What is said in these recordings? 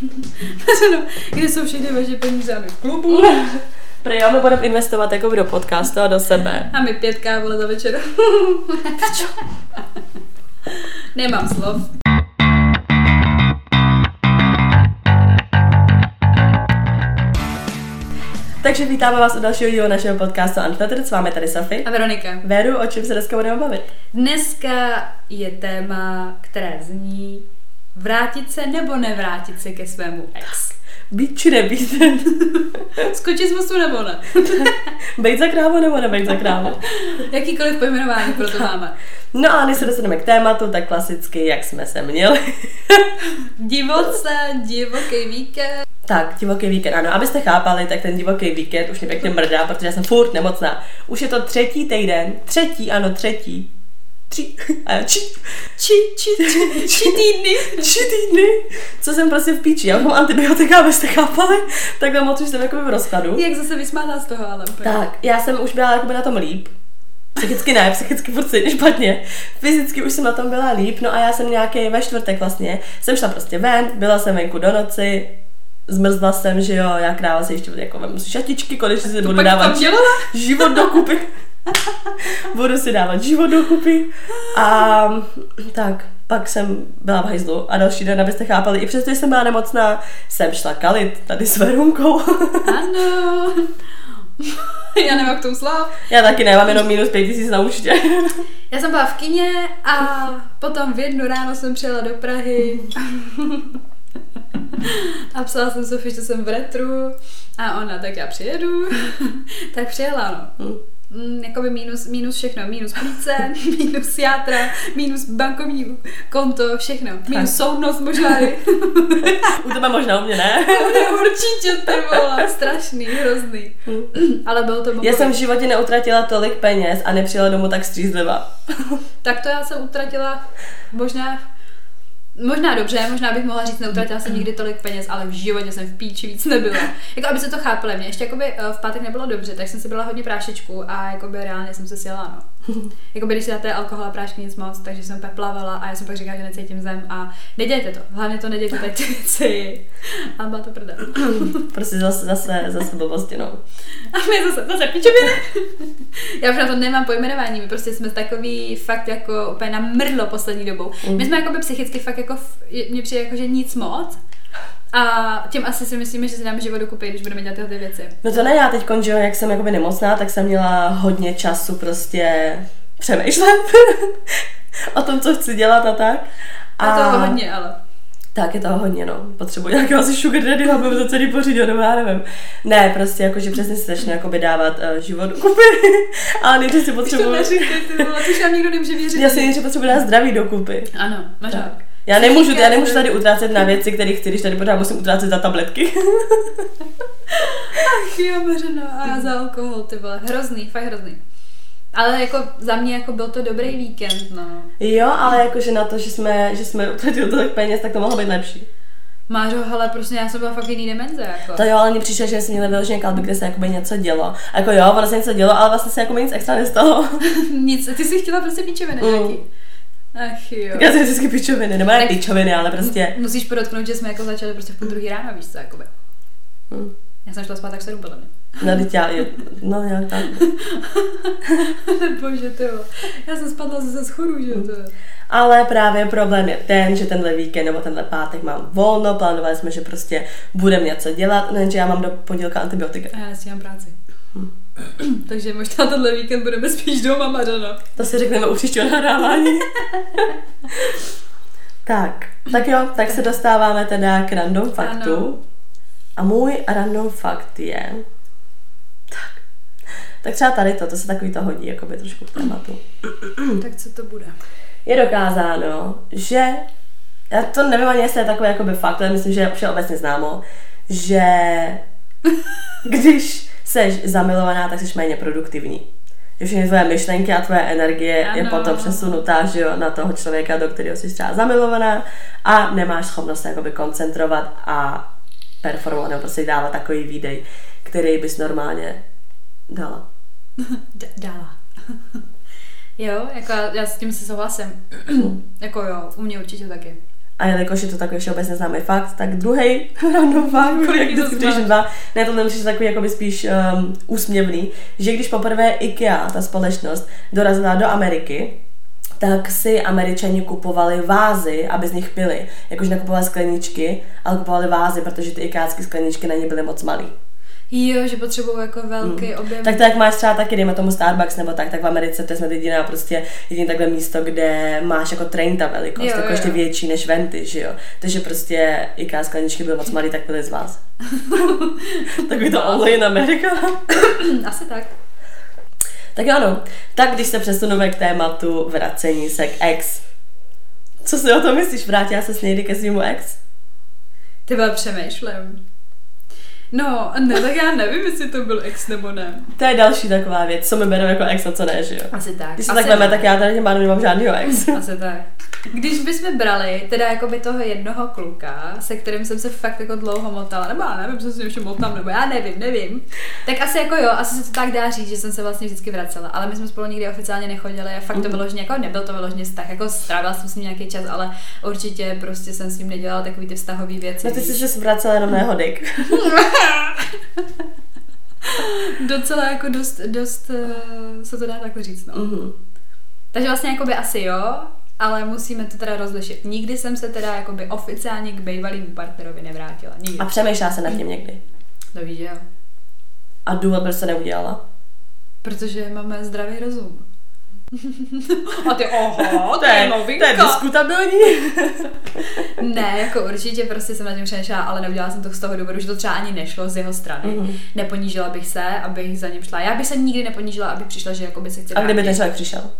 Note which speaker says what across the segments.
Speaker 1: kde jsou všechny vaše peníze a my v klubu.
Speaker 2: Prý my budeme investovat jako do podcastu a do sebe.
Speaker 1: A my pětká, vole, za večer. Nemám slov.
Speaker 2: Takže vítáme vás u dalšího dílu našeho podcastu Unfiltered. S vámi tady Sofie.
Speaker 1: A Veronika.
Speaker 2: Veru, o čem se dneska budeme bavit?
Speaker 1: Dneska je téma, které zní vrátit se nebo nevrátit se ke svému ex.
Speaker 2: Být či nebýt?
Speaker 1: Skočit z mostu nebo ne?
Speaker 2: Bejt za krávu nebo nebejt za krávu?
Speaker 1: Jakýkoliv pojmenování pro to máme.
Speaker 2: No a než se dostaneme k tématu, tak klasicky, jak jsme se měli.
Speaker 1: Divoce, divoký víkend.
Speaker 2: Tak, divoký víkend, ano. Abyste chápali, tak ten divoký víkend už mě pěkně mrdá, protože já jsem furt nemocná. Už je to třetí týden, třetí, ano, třetí. Tři, a či,
Speaker 1: Či, či, či, či týdny.
Speaker 2: tři týdny, co jsem prostě v píči. Já mám antibiotika, abyste chápali, tak moc už jsem jako v rozkladu.
Speaker 1: Jak zase vysmátá z toho, ale.
Speaker 2: Tak, já jsem už byla jakoby na tom líp. Psychicky ne, psychicky furt stejně špatně. Fyzicky už jsem na tom byla líp, no a já jsem nějaký ve čtvrtek vlastně, jsem šla prostě ven, byla jsem venku do noci, zmrzla jsem, že jo, já kráva se ještě jako vemu si šatičky, konečně si budu dávat
Speaker 1: tam
Speaker 2: život dokupy. Budu si dávat život dokupy. A tak, pak jsem byla v hajzlu a další den, abyste chápali, i přesto, že jsem byla nemocná, jsem šla kalit tady s Verunkou.
Speaker 1: Ano. Já nemám k tomu slav.
Speaker 2: Já taky nemám jenom minus 5000 na účtě.
Speaker 1: Já jsem byla v kině a potom v jednu ráno jsem přijela do Prahy. A psala jsem Sofii, že jsem v retru a ona, tak já přijedu. tak přijela, no. Mm, jakoby minus, minus všechno, minus plíce, minus játra, minus bankovní konto, všechno. Minus soudnost možná.
Speaker 2: U tebe možná, u mě ne.
Speaker 1: Určitě, ty vole, strašný, hrozný. Ale bylo to
Speaker 2: Já
Speaker 1: bombový.
Speaker 2: jsem v životě neutratila tolik peněz a nepřijela domů tak střízlivá.
Speaker 1: Tak to já jsem utratila možná Možná dobře, možná bych mohla říct, neutratila jsem nikdy tolik peněz, ale v životě jsem v píči víc nebyla. Jako aby se to chápali, mě ještě jakoby eh, v pátek nebylo dobře, tak jsem si byla hodně prášečku a jakoby reálně jsem se sjela, no. Jakoby když si dáte alkohol a prášky nic moc, takže jsem pak plavala a já jsem pak říkala, že necítím zem a nedějte to, hlavně to nedějte ty věci. A byla to prdel.
Speaker 2: Prostě zase, zase, zase blbosti, no.
Speaker 1: A my zase, zase píčoviny. Já už na to nemám pojmenování, my prostě jsme takový fakt jako úplně na mrdlo poslední dobou. My jsme jako by psychicky fakt jako, mně přijde jako, že nic moc. A tím asi si myslíme, že si dáme život dokupy, když budeme dělat tyhle ty věci.
Speaker 2: No to ne, já teď, že jak jsem jakoby nemocná, tak jsem měla hodně času prostě přemýšlet o tom, co chci dělat a tak.
Speaker 1: A toho hodně, ale.
Speaker 2: Tak je toho hodně, no. Potřebuji nějakého asi sugar daddy, aby to celý pořídil, nebo já nevím. Ne, prostě jako, že přesně si začne jakoby dávat uh, život dokupy, ale nejdřív si
Speaker 1: Když to
Speaker 2: potřebuji,
Speaker 1: neříkej, ty vole, to už nám nikdo nemůže věřit.
Speaker 2: já si nejdřív potřebuji dát zdraví dokupy.
Speaker 1: Ano, máš
Speaker 2: Tak.
Speaker 1: tak.
Speaker 2: Já nemůžu, já nemůžu tady utrácet na věci, které chci, když tady pořád musím utrácet za tabletky.
Speaker 1: Ach jo, Mařeno, a za alkohol, ty vole, hrozný, fakt hrozný. Ale jako za mě jako byl to dobrý víkend, no.
Speaker 2: jo, ale jakože na to, že jsme, že jsme utratili tolik peněz, tak to mohlo být lepší.
Speaker 1: Mářo, hele, prostě já jsem byla fakt jiný demenze, jako.
Speaker 2: To jo, ale mně přišlo, že jsme měli vyloženě kalby, kde se jakoby něco dělo. A jako jo, ono se něco dělo, ale vlastně se jako nic extra nestalo.
Speaker 1: Nic, ty jsi chtěla prostě píčoviny
Speaker 2: Mm.
Speaker 1: nějaký. Ach jo.
Speaker 2: Tak já jsem vždycky pičoviny, nebo ne pičoviny, ale prostě.
Speaker 1: Musíš podotknout, že jsme jako začali prostě v půl druhý ráno, víš co, jakoby.
Speaker 2: Hm.
Speaker 1: Já jsem šla spát tak sedm, podle mě.
Speaker 2: No, teď já, je, no nějak tak.
Speaker 1: Bože, ty jo. Já jsem spadla zase z choru, že to.
Speaker 2: Ale právě problém je ten, že tenhle víkend nebo tenhle pátek mám volno, plánovali jsme, že prostě budeme něco dělat, no jenže já mám do pondělka antibiotika.
Speaker 1: A já nestíhám práci. Takže možná tenhle víkend budeme spíš doma, Mařano.
Speaker 2: To si řekneme u příštího nahrávání. tak, tak jo, tak se dostáváme teda k random faktu.
Speaker 1: Ano.
Speaker 2: A můj random fakt je... Tak, tak třeba tady to, to se takový to hodí, jakoby trošku k tématu.
Speaker 1: tak co to bude?
Speaker 2: Je dokázáno, že... Já to nevím ani, jestli je takový jakoby fakt, ale myslím, že je všeobecně známo, že když seš zamilovaná, tak jsi méně produktivní. Že všechny tvoje myšlenky a tvoje energie ano. je potom přesunutá že jo, na toho člověka, do kterého jsi třeba zamilovaná a nemáš schopnost se jakoby koncentrovat a performovat nebo prostě dávat takový výdej, který bys normálně dala.
Speaker 1: D- dala. jo, jako já, já s tím se souhlasím. jako jo, u mě určitě taky.
Speaker 2: A jelikož je to takový všeobecně známý fakt, tak druhý random fakt, kolik když dva, ne, to nemůžeš takový jakoby spíš um, úsměvný, že když poprvé IKEA, ta společnost, dorazila do Ameriky, tak si američani kupovali vázy, aby z nich pili. Jakož nekupovali skleničky, ale kupovali vázy, protože ty ikácké skleničky na ně byly moc malý.
Speaker 1: Jo, že potřebují jako velký
Speaker 2: Hmm.
Speaker 1: objem.
Speaker 2: Tak to jak máš třeba taky, dejme tomu Starbucks nebo tak, tak v Americe to je snad jediná prostě jediné takové místo, kde máš jako train ta velikost,
Speaker 1: Jo,
Speaker 2: jako
Speaker 1: jo,
Speaker 2: ještě větší než venty, že jo. Takže prostě IKEA skleničky byly moc malý, tak byly z vás. Takový to all in America.
Speaker 1: Asi tak.
Speaker 2: tak ano, tak když se přesuneme k tématu vracení se k ex. Co si o tom myslíš? Vrátila se někdy ke svýmu ex?
Speaker 1: Ty byla přemýšlím. No, ne, tak já nevím, jestli to byl ex nebo ne.
Speaker 2: To je další taková věc, co mi berou jako ex a co ne, že jo.
Speaker 1: Asi tak.
Speaker 2: Když se tak
Speaker 1: ne.
Speaker 2: tak já tady těm pádem nemám žádného ex.
Speaker 1: Asi tak. Když bychom brali teda jako by toho jednoho kluka, se kterým jsem se fakt jako dlouho motala, nebo já nevím, co si ještě motám, nebo já nevím, nevím. Tak asi jako jo, asi se to tak dá říct, že jsem se vlastně vždycky vracela, ale my jsme spolu nikdy oficiálně nechodili a fakt to vyloženě jako nebyl to vyloženě vztah, jako strávila jsem s ním nějaký čas, ale určitě prostě jsem s ním nedělala takový ty vztahové věci.
Speaker 2: No ty jsi se vracela jenom na jeho.
Speaker 1: Docela jako dost, dost uh, se to dá takhle říct, no.
Speaker 2: Mhm.
Speaker 1: Takže vlastně jakoby asi jo, ale musíme to teda rozlišit. Nikdy jsem se teda jakoby oficiálně k bývalému partnerovi nevrátila. Nikdy.
Speaker 2: A přemýšlela se nad tím někdy.
Speaker 1: To víš, že jo.
Speaker 2: A důvod, proč se neudělala?
Speaker 1: Protože máme zdravý rozum. A ty, oho,
Speaker 2: to je diskutabilní.
Speaker 1: Ne, jako určitě prostě jsem na tím přemýšlela, ale neudělala jsem to z toho důvodu, že to třeba ani nešlo z jeho strany.
Speaker 2: Mhm.
Speaker 1: Neponížila bych se, abych za ním šla. Já bych se nikdy neponížila, abych přišla, že jakoby se chci
Speaker 2: A kdyby ten člověk přišel?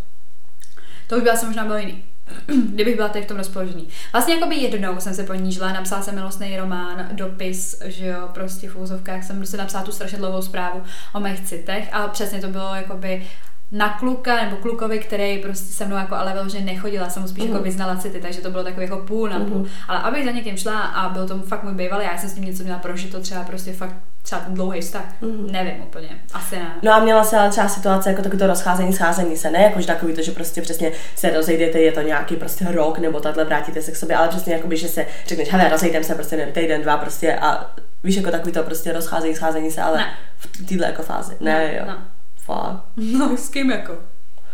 Speaker 1: To už by asi možná bylo jiný. Kdybych byla tady v tom rozpoložení. Vlastně jako by jednou jsem se ponížila, napsala jsem milostný román, dopis, že jo, prostě v úzovkách jsem prostě napsala tu strašně dlouhou zprávu o mých citech a přesně to bylo jakoby na kluka nebo klukovi, který prostě se mnou jako ale vyloženě nechodila, jsem mu spíš
Speaker 2: Mhm.
Speaker 1: jako vyznala city, takže to bylo takový jako půl na půl.
Speaker 2: Mhm.
Speaker 1: Ale abych za někým šla a byl to fakt můj bývalý, já jsem s ním něco měla prožito, třeba prostě fakt třeba ten dlouhý vztah.
Speaker 2: Mhm.
Speaker 1: Nevím úplně, asi ne.
Speaker 2: No a měla se ale třeba situace jako takové to rozcházení, scházení se, ne jakože takový to, že prostě přesně se rozejdete, je to nějaký prostě rok nebo takhle vrátíte se k sobě, ale přesně jakoby, že se řekneš, hele, rozejdeme se prostě nevím, týden, dva prostě a víš, jako takový to prostě rozcházení, scházení se, ale
Speaker 1: Ne.
Speaker 2: v této jako fázi. Ne, jo.
Speaker 1: No.
Speaker 2: Fakt.
Speaker 1: no, s kým jako?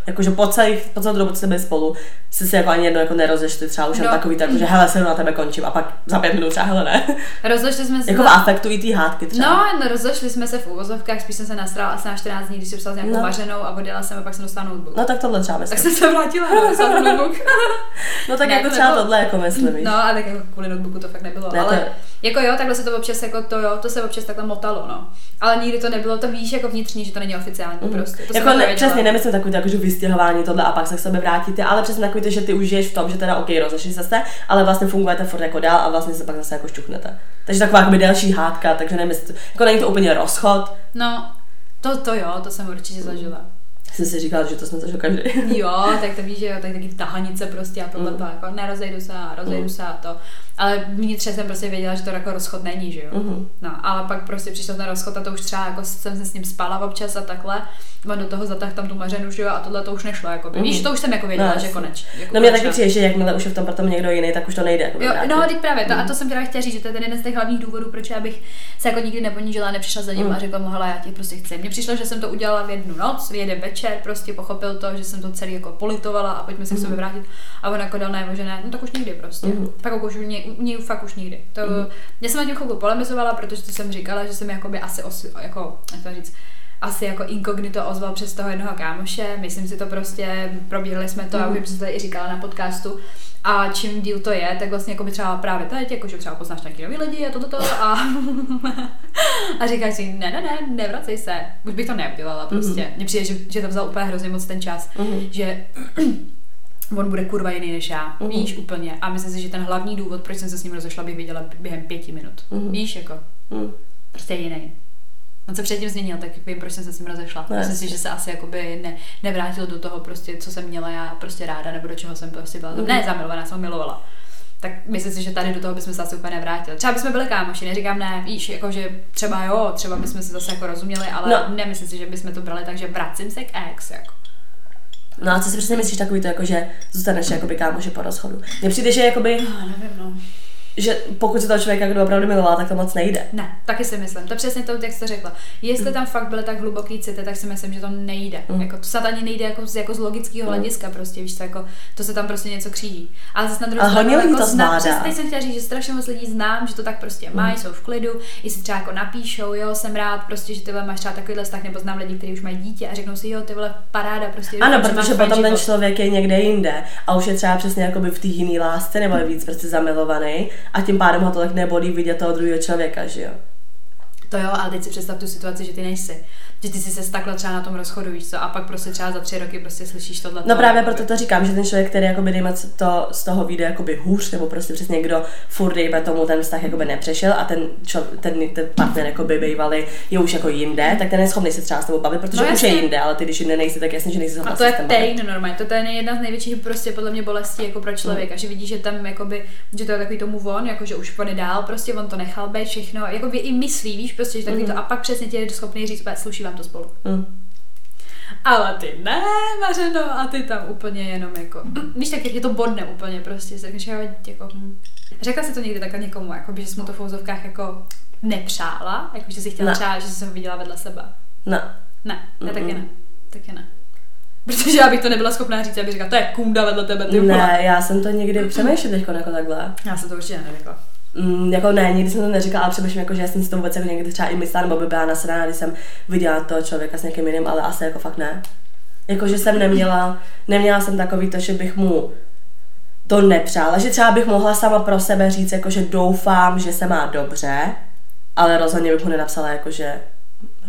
Speaker 2: Jakože po, celý, po celou dobu, co byli spolu, jste se jako ani jedno jako nerozešli, třeba už no.
Speaker 1: No.
Speaker 2: takový tak, že hele, se na tebe končím a pak za pět minut třeba hele ne.
Speaker 1: Rozešli jsme se
Speaker 2: jako v
Speaker 1: za-
Speaker 2: afektu i ty hádky třeba.
Speaker 1: No, no, rozešli jsme se v úvozovkách, spíš jsem se nastrala asi na 14 dní, když jsem psala s nějakou
Speaker 2: No.
Speaker 1: no. vařenou a odjela jsem a pak jsem dostala notebook.
Speaker 2: no tak tohle třeba
Speaker 1: tak
Speaker 2: myslím.
Speaker 1: jsem se vrátila a dostala jsem notebook.
Speaker 2: No tak
Speaker 1: Ne,
Speaker 2: jako
Speaker 1: to
Speaker 2: třeba
Speaker 1: nebylo-
Speaker 2: tohle jako myslím.
Speaker 1: No, a tak jako kvůli notebooku to fakt nebylo.
Speaker 2: Ne, to
Speaker 1: ale
Speaker 2: je-
Speaker 1: jako jo, takhle se to občas jako to jo, to se občas takhle motalo, no. Ale nikdy to nebylo, to víš jako vnitřní, že to není oficiální
Speaker 2: Mhm.
Speaker 1: prostě. To
Speaker 2: jako ne,
Speaker 1: nevěděla.
Speaker 2: přesně nemyslím takový to, jako, že vystěhování tohle a pak se k sobě vrátíte, ale přesně takový to, že ty už žiješ v tom, že teda OK, rozešli se ale vlastně fungujete furt jako dál a vlastně se pak zase jako šťuchnete. Takže taková jakoby delší hádka, takže to, jako není to úplně rozchod.
Speaker 1: No, to, to jo, to jsem určitě zažila.
Speaker 2: Jsem si říkala, že to jsme zažil každý.
Speaker 1: Jo, tak to víš, že jo, tak taky tahanice prostě a tohle
Speaker 2: Mm.
Speaker 1: to, jako nerozejdu se a rozejdu
Speaker 2: Mm.
Speaker 1: se a to. Ale vnitřně jsem prostě věděla, že to jako rozchod není, že jo.
Speaker 2: Mhm.
Speaker 1: No, ale pak prostě přišel ten rozchod a to už třeba jako jsem se s ním spala občas a takhle. On do toho zatah tam tu mařenu, že jo, a tohle to už nešlo, jako by.
Speaker 2: Mhm.
Speaker 1: Víš, to už jsem jako věděla,
Speaker 2: No,
Speaker 1: že konečně. Jako
Speaker 2: No mě taky přijde, že jakmile už je v tom potom někdo jiný, tak už to nejde. Jako
Speaker 1: Jo,
Speaker 2: vrátit.
Speaker 1: no, teď právě to. A
Speaker 2: Mhm.
Speaker 1: to jsem teda chtěla říct, že to je ten jeden z těch hlavních důvodů, proč já bych se jako nikdy neponížila, nepřišla za ním
Speaker 2: Mm.
Speaker 1: a řekla mu, hele, já tě prostě chci. Mně přišlo, že jsem to udělala v jednu noc, v jeden večer, prostě pochopil to, že jsem to celý jako politovala a pojďme se k sobě vrátit. A on jako dal najevo, že ne, no tak už nikdy prostě.
Speaker 2: Mhm.
Speaker 1: Pak jako už něj, u něj fakt už nikdy. To,
Speaker 2: Mhm.
Speaker 1: Já jsem na tím chvilku polemizovala, protože to jsem říkala, že jsem jakoby asi os, jako, jak to říct, asi jako inkognito ozval přes toho jednoho kámoše, myslím si to prostě, probírali jsme to,
Speaker 2: Mhm.
Speaker 1: mm. a už jsem to tady i říkala na podcastu, a čím díl to je, tak vlastně jako by třeba právě teď, jako že třeba poznáš nějaký nový lidi a toto to, a, a říkáš si, ne, ne, ne, nevracej se. Už bych to neudělala prostě.
Speaker 2: Mhm.
Speaker 1: Mně přijde, že, že to vzal úplně hrozně moc ten čas,
Speaker 2: Mhm.
Speaker 1: že on bude kurva jiný než já,
Speaker 2: Mhm.
Speaker 1: víš, úplně. A myslím si, že ten hlavní důvod, proč jsem se s ním rozešla, bych viděla během pěti minut.
Speaker 2: Mhm.
Speaker 1: Víš, jako,
Speaker 2: Mhm.
Speaker 1: prostě jiný. On se předtím změnil, tak vím, proč jsem se s ním rozešla.
Speaker 2: No,
Speaker 1: Myslím si, že se asi jakoby ne, nevrátil do toho, prostě, co jsem měla já prostě ráda, nebo do čeho jsem prostě byla.
Speaker 2: Mhm.
Speaker 1: Ne, zamilovaná, jsem ho milovala. Tak myslím si, že tady do toho bychom se asi úplně nevrátili. Třeba bychom byli kámoši, neříkám ne, víš, jako že třeba jo, třeba bychom se zase jako rozuměli, ale
Speaker 2: no.
Speaker 1: nemyslím si, že bychom to brali tak, že vracím se k ex, jako.
Speaker 2: No a co si přesně myslíš takový to, jako že zůstaneš jakoby kámoši po rozchodu? Mně přijde, že jakoby,
Speaker 1: No, nevím, no.
Speaker 2: Že pokud se toho člověka kdo opravdu miloval, tak to moc nejde.
Speaker 1: Ne, taky si myslím. To přesně to, jak jsi to řekla. Jestli tam fakt byly tak hluboký city, tak si myslím, že to nejde.
Speaker 2: Mm.
Speaker 1: Jako, to snad ani nejde jako, z- jako z logického hlediska, prostě, víš, to, jako, to se tam prostě něco kříží. Ale zase na druhou
Speaker 2: A lidí
Speaker 1: jako
Speaker 2: to
Speaker 1: znám,
Speaker 2: zvládá.
Speaker 1: přesně jsem chtěla říct, že strašně moc lidí znám, že to tak prostě mají, jsou v klidu, i si třeba jako napíšou, jo, jsem rád, prostě, že ty vole máš třeba takovýhle vztah, nebo znám lidi, kteří už mají dítě a řeknou si, jo, ty vole paráda, prostě.
Speaker 2: Ano, protože
Speaker 1: fajn
Speaker 2: potom ten člověk je někde jinde a už je třeba přesně jakoby v té jiné lásce nebo je víc prostě zamilovaný a tím pádem ho to tak nebolí vidět toho druhého člověka, že jo?
Speaker 1: To jo, ale teď si představ tu situaci, že ty nejsi. Že ty si se takhle třeba na tom rozchodu, víš co, a pak prostě třeba za tři roky prostě slyšíš tohle.
Speaker 2: No právě proto to říkám, že ten člověk, který jakoby dejme to z toho vyjde jakoby hůř, nebo prostě přesně někdo furt dejme tomu ten vztah jakoby nepřešel a ten, čo, ten, ten partner jakoby bývalý je už jako jinde, tak ten je schopný se třeba s tebou bavit, protože
Speaker 1: No
Speaker 2: už je jinde, ale ty když jinde nejsi, tak jasně, že nejsi
Speaker 1: A
Speaker 2: schopná
Speaker 1: to je pain normálně, to je jedna z největších prostě podle mě bolestí jako pro člověka, že vidí, že tam jakoby, že to je takový tomu von, jako že už půjde dál, prostě on to nechal být všechno, jako by i myslí, víš, prostě, že takový to, a pak přesně tě je schopný říct, "Úplně, sluší vám to spolu.
Speaker 2: Mm.
Speaker 1: Ale ty ne, Mařeno, a ty tam úplně jenom jako, víš, tak jak je to bodne úplně prostě, řekneš, jo, jako, hm. Řekla jsi to někdy takhle někomu, jako, že jsi mu to v fouzovkách jako nepřála, jako, že jsi chtěla
Speaker 2: Ne.
Speaker 1: třeba, že jsi ho viděla vedle sebe. Ne, ne,
Speaker 2: Mm-mm.
Speaker 1: taky ne. Taky ne. Protože já bych to nebyla schopná říct, já bych říkala, to je kunda vedle tebe, ty.
Speaker 2: Ne, já jsem to někdy přemýšlel teď jako takhle.
Speaker 1: Já jsem to určitě neřekla.
Speaker 2: Mm, jako ne, nikdy jsem to neříkala, ale přemýšlím, jako, že já jsem si to vůbec jako někdy třeba i myslela, nebo by byla nasraná, když jsem viděla toho člověka s někým jiným, ale asi jako fakt ne. Jako, že jsem neměla, neměla jsem takový to, že bych mu to nepřála, že třeba bych mohla sama pro sebe říct, jako, že doufám, že se má dobře, ale rozhodně bych mu nenapsala, jako, že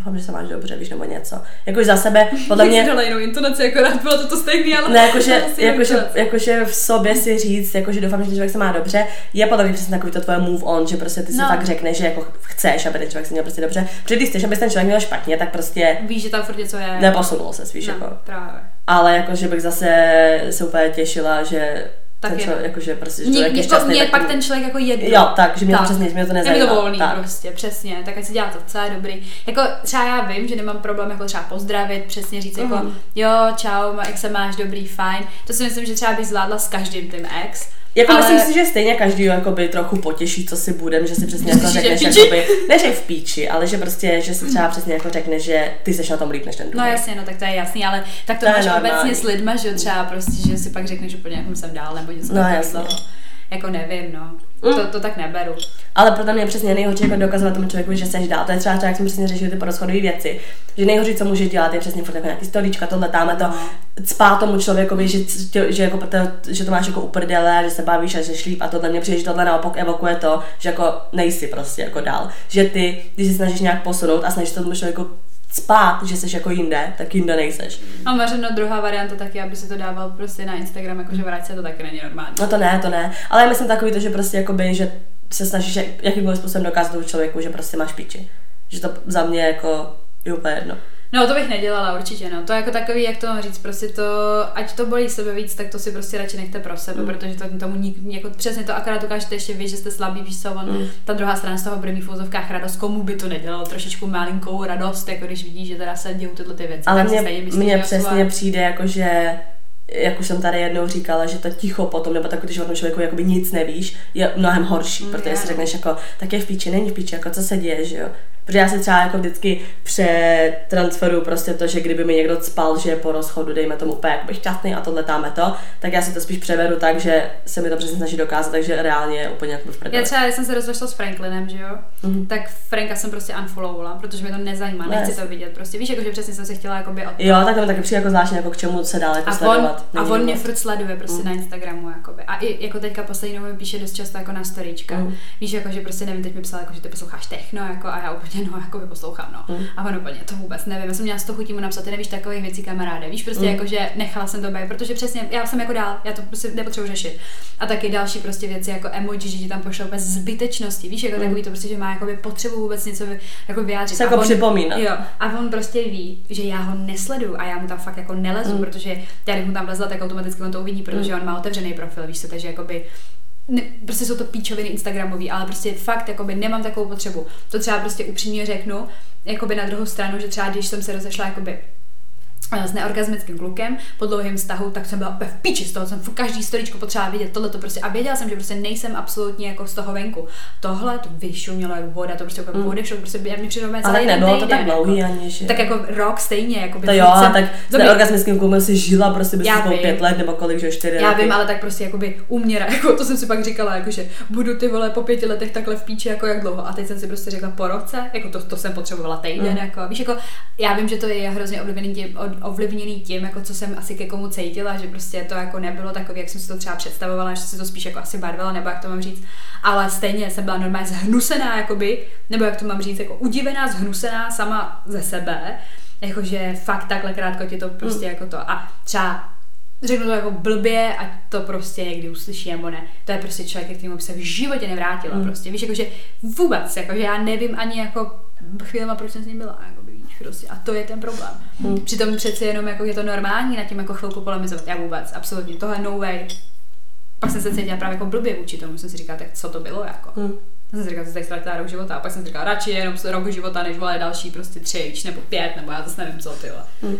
Speaker 2: doufám, že se máš dobře, víš, nebo něco. Jakož za sebe, podle mě,
Speaker 1: dala jinou intonaci, akorát bylo to to stejný, ale...
Speaker 2: ne, jakože, jakože, jakože v sobě si říct, jakože doufám, že ten člověk se má dobře, je podle mě přesně takový to tvoje move on, že prostě ty si
Speaker 1: No.
Speaker 2: fakt řekneš, že jako chceš, aby ten člověk se měl prostě dobře. Protože když chceš, aby ten člověk měl špatně, tak prostě
Speaker 1: Víš, že tam furt něco je.
Speaker 2: neposunul se, víš,
Speaker 1: no,
Speaker 2: jako.
Speaker 1: právě.
Speaker 2: Ale jako, že bych zase se úplně těšila, že
Speaker 1: Tak
Speaker 2: ten
Speaker 1: je.
Speaker 2: člověk, jakože prostě, že člověk je
Speaker 1: mě,
Speaker 2: šťastný,
Speaker 1: mě
Speaker 2: tak
Speaker 1: pak ten člověk jako jedno.
Speaker 2: Jo, tak, že mě to přesně, mě to
Speaker 1: Je mi
Speaker 2: nezajímá.
Speaker 1: to volný
Speaker 2: tak.
Speaker 1: prostě, přesně, tak ať si dělá to, co je dobrý. Jako třeba já vím, že nemám problém jako třeba pozdravit, přesně říct jako
Speaker 2: Mhm.
Speaker 1: jo, čau, jak se máš, dobrý, fajn. To si myslím, že třeba bych zvládla s každým tím ex.
Speaker 2: Jako
Speaker 1: ale...
Speaker 2: myslím si, že stejně každý jakoby trochu potěší, co si budem, že si přesně jako řekneš, jakoby, ne, že v píči, ale že prostě, že si třeba přesně jako řekneš, že ty seš na tom líp než ten
Speaker 1: No
Speaker 2: druhý.
Speaker 1: jasně, no tak to je jasný, ale tak to,
Speaker 2: To
Speaker 1: máš
Speaker 2: normální.
Speaker 1: obecně s lidma, že třeba prostě, že si pak řekneš úplně, jak jsem dál, nebo něco
Speaker 2: No,
Speaker 1: takového. Jako nevím, no.
Speaker 2: Mm.
Speaker 1: To, to tak neberu.
Speaker 2: Ale pro mě je přesně nejhorší jako dokazovat tomu člověku, že seš dál. To je třeba, třeba jak jsme přesně řešili ty porozchodové věci. Že nejhorší, co můžeš dělat, je přesně furt jako nějaký stolíčka, tohle, tamhle to.
Speaker 1: No.
Speaker 2: Cpá tomu člověkovi, že, že, že, jako, to, že to máš jako uprdele, že se bavíš a že šlíp a tohle mě přijde, že tohle naopak evokuje to, že jako nejsi prostě jako dál. Že ty, když se snažíš nějak posunout a snažíš to tomu člověku spát, že jsi jako jinde, tak jinde nejseš.
Speaker 1: A Mařeno, druhá varianta taky, aby si to dával prostě na Instagram, jakože vrať se to taky není normální.
Speaker 2: No to ne, to ne. Ale já myslím takový to, že prostě jakoby, že se snažíš jak- jakýmkoliv způsobem dokázat tomu člověku, že prostě máš píči. Že to za mě jako je úplně jedno.
Speaker 1: No to bych nedělala určitě, no. To je jako takový, jak to mám říct, prostě to, ať to bolí sebe víc, tak to si prostě radši nechte pro sebe,
Speaker 2: Mm.
Speaker 1: protože to tomu nik, jako přesně to akorát ukážete ještě vy, že jste slabý, víš co, on,
Speaker 2: Mm.
Speaker 1: ta druhá strana z toho mít v úzovkách radost, komu by to nedělalo trošičku malinkou radost, jako když vidí, že teda se dějou tyhle ty věci.
Speaker 2: Ale mně,
Speaker 1: jo,
Speaker 2: přesně
Speaker 1: svoje-
Speaker 2: přijde jako, že jak už jsem tady jednou říkala, že to ticho potom, nebo tak, když o tom člověku jakoby nic nevíš, je mnohem horší,
Speaker 1: Mm,
Speaker 2: protože si řekneš jako, tak je v píči, není v píči, jako co se děje, že jo. Protože já si třeba jako vždycky přetransferuju prostě to, že kdyby mi někdo spal, že po rozchodu, dejme tomu úplně jakoby šťastný a tohle táme to, tak já si to spíš převedu tak, že se mi to přesně snaží dokázat, takže reálně je úplně jako v
Speaker 1: Já
Speaker 2: prdeli.
Speaker 1: třeba, když jsem se rozešla s Franklinem, že jo,
Speaker 2: Mhm.
Speaker 1: tak Franka jsem prostě unfollowovala, protože mě to nezajímá, nechci to vidět, prostě víš, jako, že přesně jsem se chtěla jakoby od
Speaker 2: Jo, tak to taky přijde jako zvláštně, jako k čemu se dál jako
Speaker 1: A on,
Speaker 2: sledovat.
Speaker 1: a
Speaker 2: Není
Speaker 1: on mě furt sleduje prostě
Speaker 2: Mm.
Speaker 1: na Instagramu, jakoby. A i jako teďka poslední dobou mi píše dost často jako na storyčka.
Speaker 2: Mm.
Speaker 1: Víš, jako, že prostě nevím, teď mi psal, jako, že ty posloucháš techno, jako, a já úplně, no, jako by poslouchám, no.
Speaker 2: Mm.
Speaker 1: A on úplně, to vůbec nevím, já jsem měla z toho chutí mu napsat, ty nevíš takových věcí, kamaráde. Víš, prostě
Speaker 2: Mm.
Speaker 1: jako, že nechala jsem to být, protože přesně, já jsem jako dál, já to prostě nepotřebuji řešit. A taky další prostě věci, jako emoji, že ti tam pošlou bez zbytečnosti, víš, jako
Speaker 2: Mm.
Speaker 1: takový to prostě, že má jakoby potřebu vůbec něco jako vyjádřit.
Speaker 2: Se
Speaker 1: A
Speaker 2: jako
Speaker 1: on-
Speaker 2: připomínat.
Speaker 1: Jo, a on prostě ví, že já ho nesleduju a já mu tam fakt jako nelezu,
Speaker 2: Mm.
Speaker 1: mm. protože já když mu tam vlezla, tak automaticky on to uvidí, protože
Speaker 2: Mm.
Speaker 1: on má otevřený profil, víš co, takže jakoby ne, prostě jsou to píčoviny Instagramový, ale prostě fakt jakoby nemám takovou potřebu. To třeba prostě upřímně řeknu, jakoby na druhou stranu, že třeba když jsem se rozešla jakoby s neorgasmickým klukem po dlouhém vztahu, tak jsem byla úplně v píči z toho, jsem každý storičko potřeba vidět, tohle to prostě a věděla jsem, že prostě nejsem absolutně jako z toho venku. Tohle to vyšumělo jak voda, to prostě jako mm. odešlo, prostě mě přijde
Speaker 2: Ale nebylo to tak dlouhý
Speaker 1: jako,
Speaker 2: ani, že...
Speaker 1: Tak jako rok stejně, jako by
Speaker 2: To jo, jsem, tak s neorgasmickým klukem si žila prostě by spolu pět let nebo kolik, že čtyři
Speaker 1: Já roky. vím, ale tak prostě jako by uměra, jako to jsem si pak říkala, jako že budu ty vole po pěti letech takhle v píči, jako jak dlouho. A teď jsem si prostě řekla po roce, jako to, to jsem potřebovala týden, mm. jako víš, jako já vím, že to je hrozně ovlivněný tím, ovlivněný tím, jako co jsem asi ke komu cítila, že prostě to jako nebylo takový, jak jsem si to třeba představovala, že se to spíš jako asi barvila, nebo jak to mám říct. Ale stejně jsem byla normálně zhnusená, jakoby, nebo jak to mám říct, jako udivená, zhnusená sama ze sebe, jakože fakt takhle krátko ti to prostě mm. jako to. A třeba řeknu to jako blbě, ať to prostě někdy uslyší nebo ne. To je prostě člověk, kterým by se v životě nevrátila. Mm. Prostě víš, jakože vůbec, jakože já nevím ani jako chvílema, proč jsem s ním byla. Prostě. A to je ten problém. Hmm. Přitom přeci jenom jako je to normální na tím jako chvilku polemizovat. Já vůbec, absolutně. Tohle no way. Pak jsem se cítila právě jako blbě vůči tomu, jsem si říkala, tak co to bylo jako. Hmm. Jsem si říkala, že tady ztratila rok života a pak jsem si říkala, radši jenom rok života, než vole další prostě tři, nebo pět, nebo já zase nevím co, ty hmm.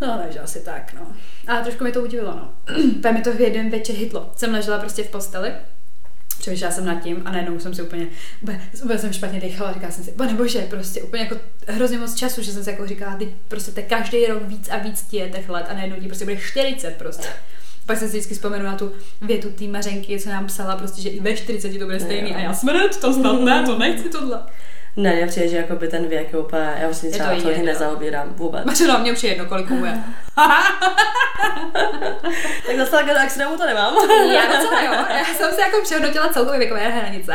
Speaker 1: No, takže asi tak, no. A trošku mi to udivilo, no. Pak mi to v jeden večer hitlo. Jsem ležela prostě v posteli přemýšlela jsem nad tím a najednou jsem si úplně, úplně, úplně jsem špatně dechala, říkala jsem si, pane bože, prostě úplně jako hrozně moc času, že jsem si jako říkala, ty prostě te každý rok víc a víc ti je těch let a najednou ti prostě bude 40 prostě. Pak jsem si vždycky vzpomenu na tu větu té Mařenky, co nám psala, prostě, že i ve 40 to bude stejný. A já smrt, to snad ne, to nechci tohle.
Speaker 2: Ne, mě přijde, že jako by ten věk je úplně, já vlastně třeba to hodně nezaobírám vůbec.
Speaker 1: Mačeno, mě přijde jedno, kolik mu je.
Speaker 2: tak zase tak do extrému to nemám.
Speaker 1: já docela jo, já jsem si jako přehodnotila celkově věkové hranice.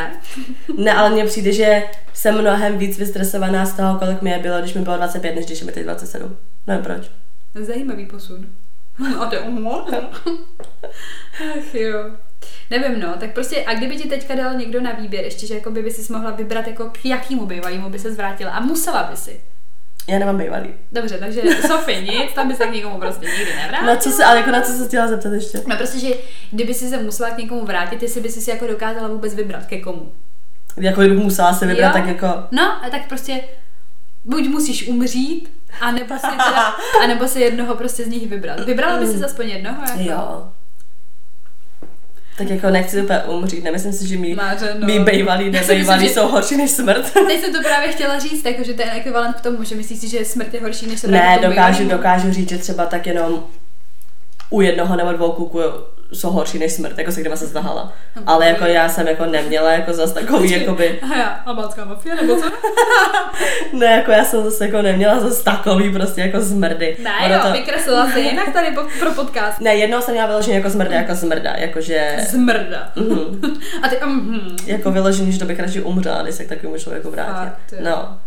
Speaker 2: ne, ale mně přijde, že jsem mnohem víc vystresovaná z toho, kolik mi je bylo, když mi bylo 25, než když mi teď 27. Nevím proč.
Speaker 1: Zajímavý posun. A to Ach jo. Nevím, no, tak prostě, a kdyby ti teďka dal někdo na výběr, ještě, že jako by si mohla vybrat, jako k jakýmu bývalýmu by se zvrátila a musela by si.
Speaker 2: Já nemám bývalý.
Speaker 1: Dobře, takže Sofie nic, tam by se k někomu prostě nikdy nevrátila.
Speaker 2: Na co se, ale jako na co se chtěla zeptat ještě?
Speaker 1: No prostě, že kdyby si se musela k někomu vrátit, jestli by si si jako dokázala vůbec vybrat ke komu.
Speaker 2: Jako kdyby musela se vybrat, jo? tak jako...
Speaker 1: No, a tak prostě buď musíš umřít, a nebo si, teda, a nebo si jednoho prostě z nich vybrat. Vybrala by si aspoň jednoho? Jako?
Speaker 2: Jo. Tak jako nechci úplně umřít, nemyslím si, že mý, no. mý bejvalý, nebejvalý jsou horší než smrt.
Speaker 1: Teď jsem to právě chtěla říct, jako, že to je ekvivalent k tomu, že myslíš si, že smrt je horší než smrt.
Speaker 2: Ne, dokážu, dokážu říct, že třeba tak jenom u jednoho nebo dvou kluků jsou horší než smrt, jako se kdyma se zdahala. No, Ale jako já jsem jako neměla jako zase takový jakoby...
Speaker 1: A já, albánská mafie nebo co?
Speaker 2: ne, jako já jsem zase jako neměla zase takový prostě jako zmrdy.
Speaker 1: Ne ono jo, to... vykreslila se jinak tady pro podcast.
Speaker 2: Ne, jednou jsem měla vyloženě jako zmrda, jako zmrda, jakože...
Speaker 1: Zmrda.
Speaker 2: Mm.
Speaker 1: A ty, mm.
Speaker 2: Jako vyloženě, že to bych radši umřela, než se k takovému člověku vrátit. No.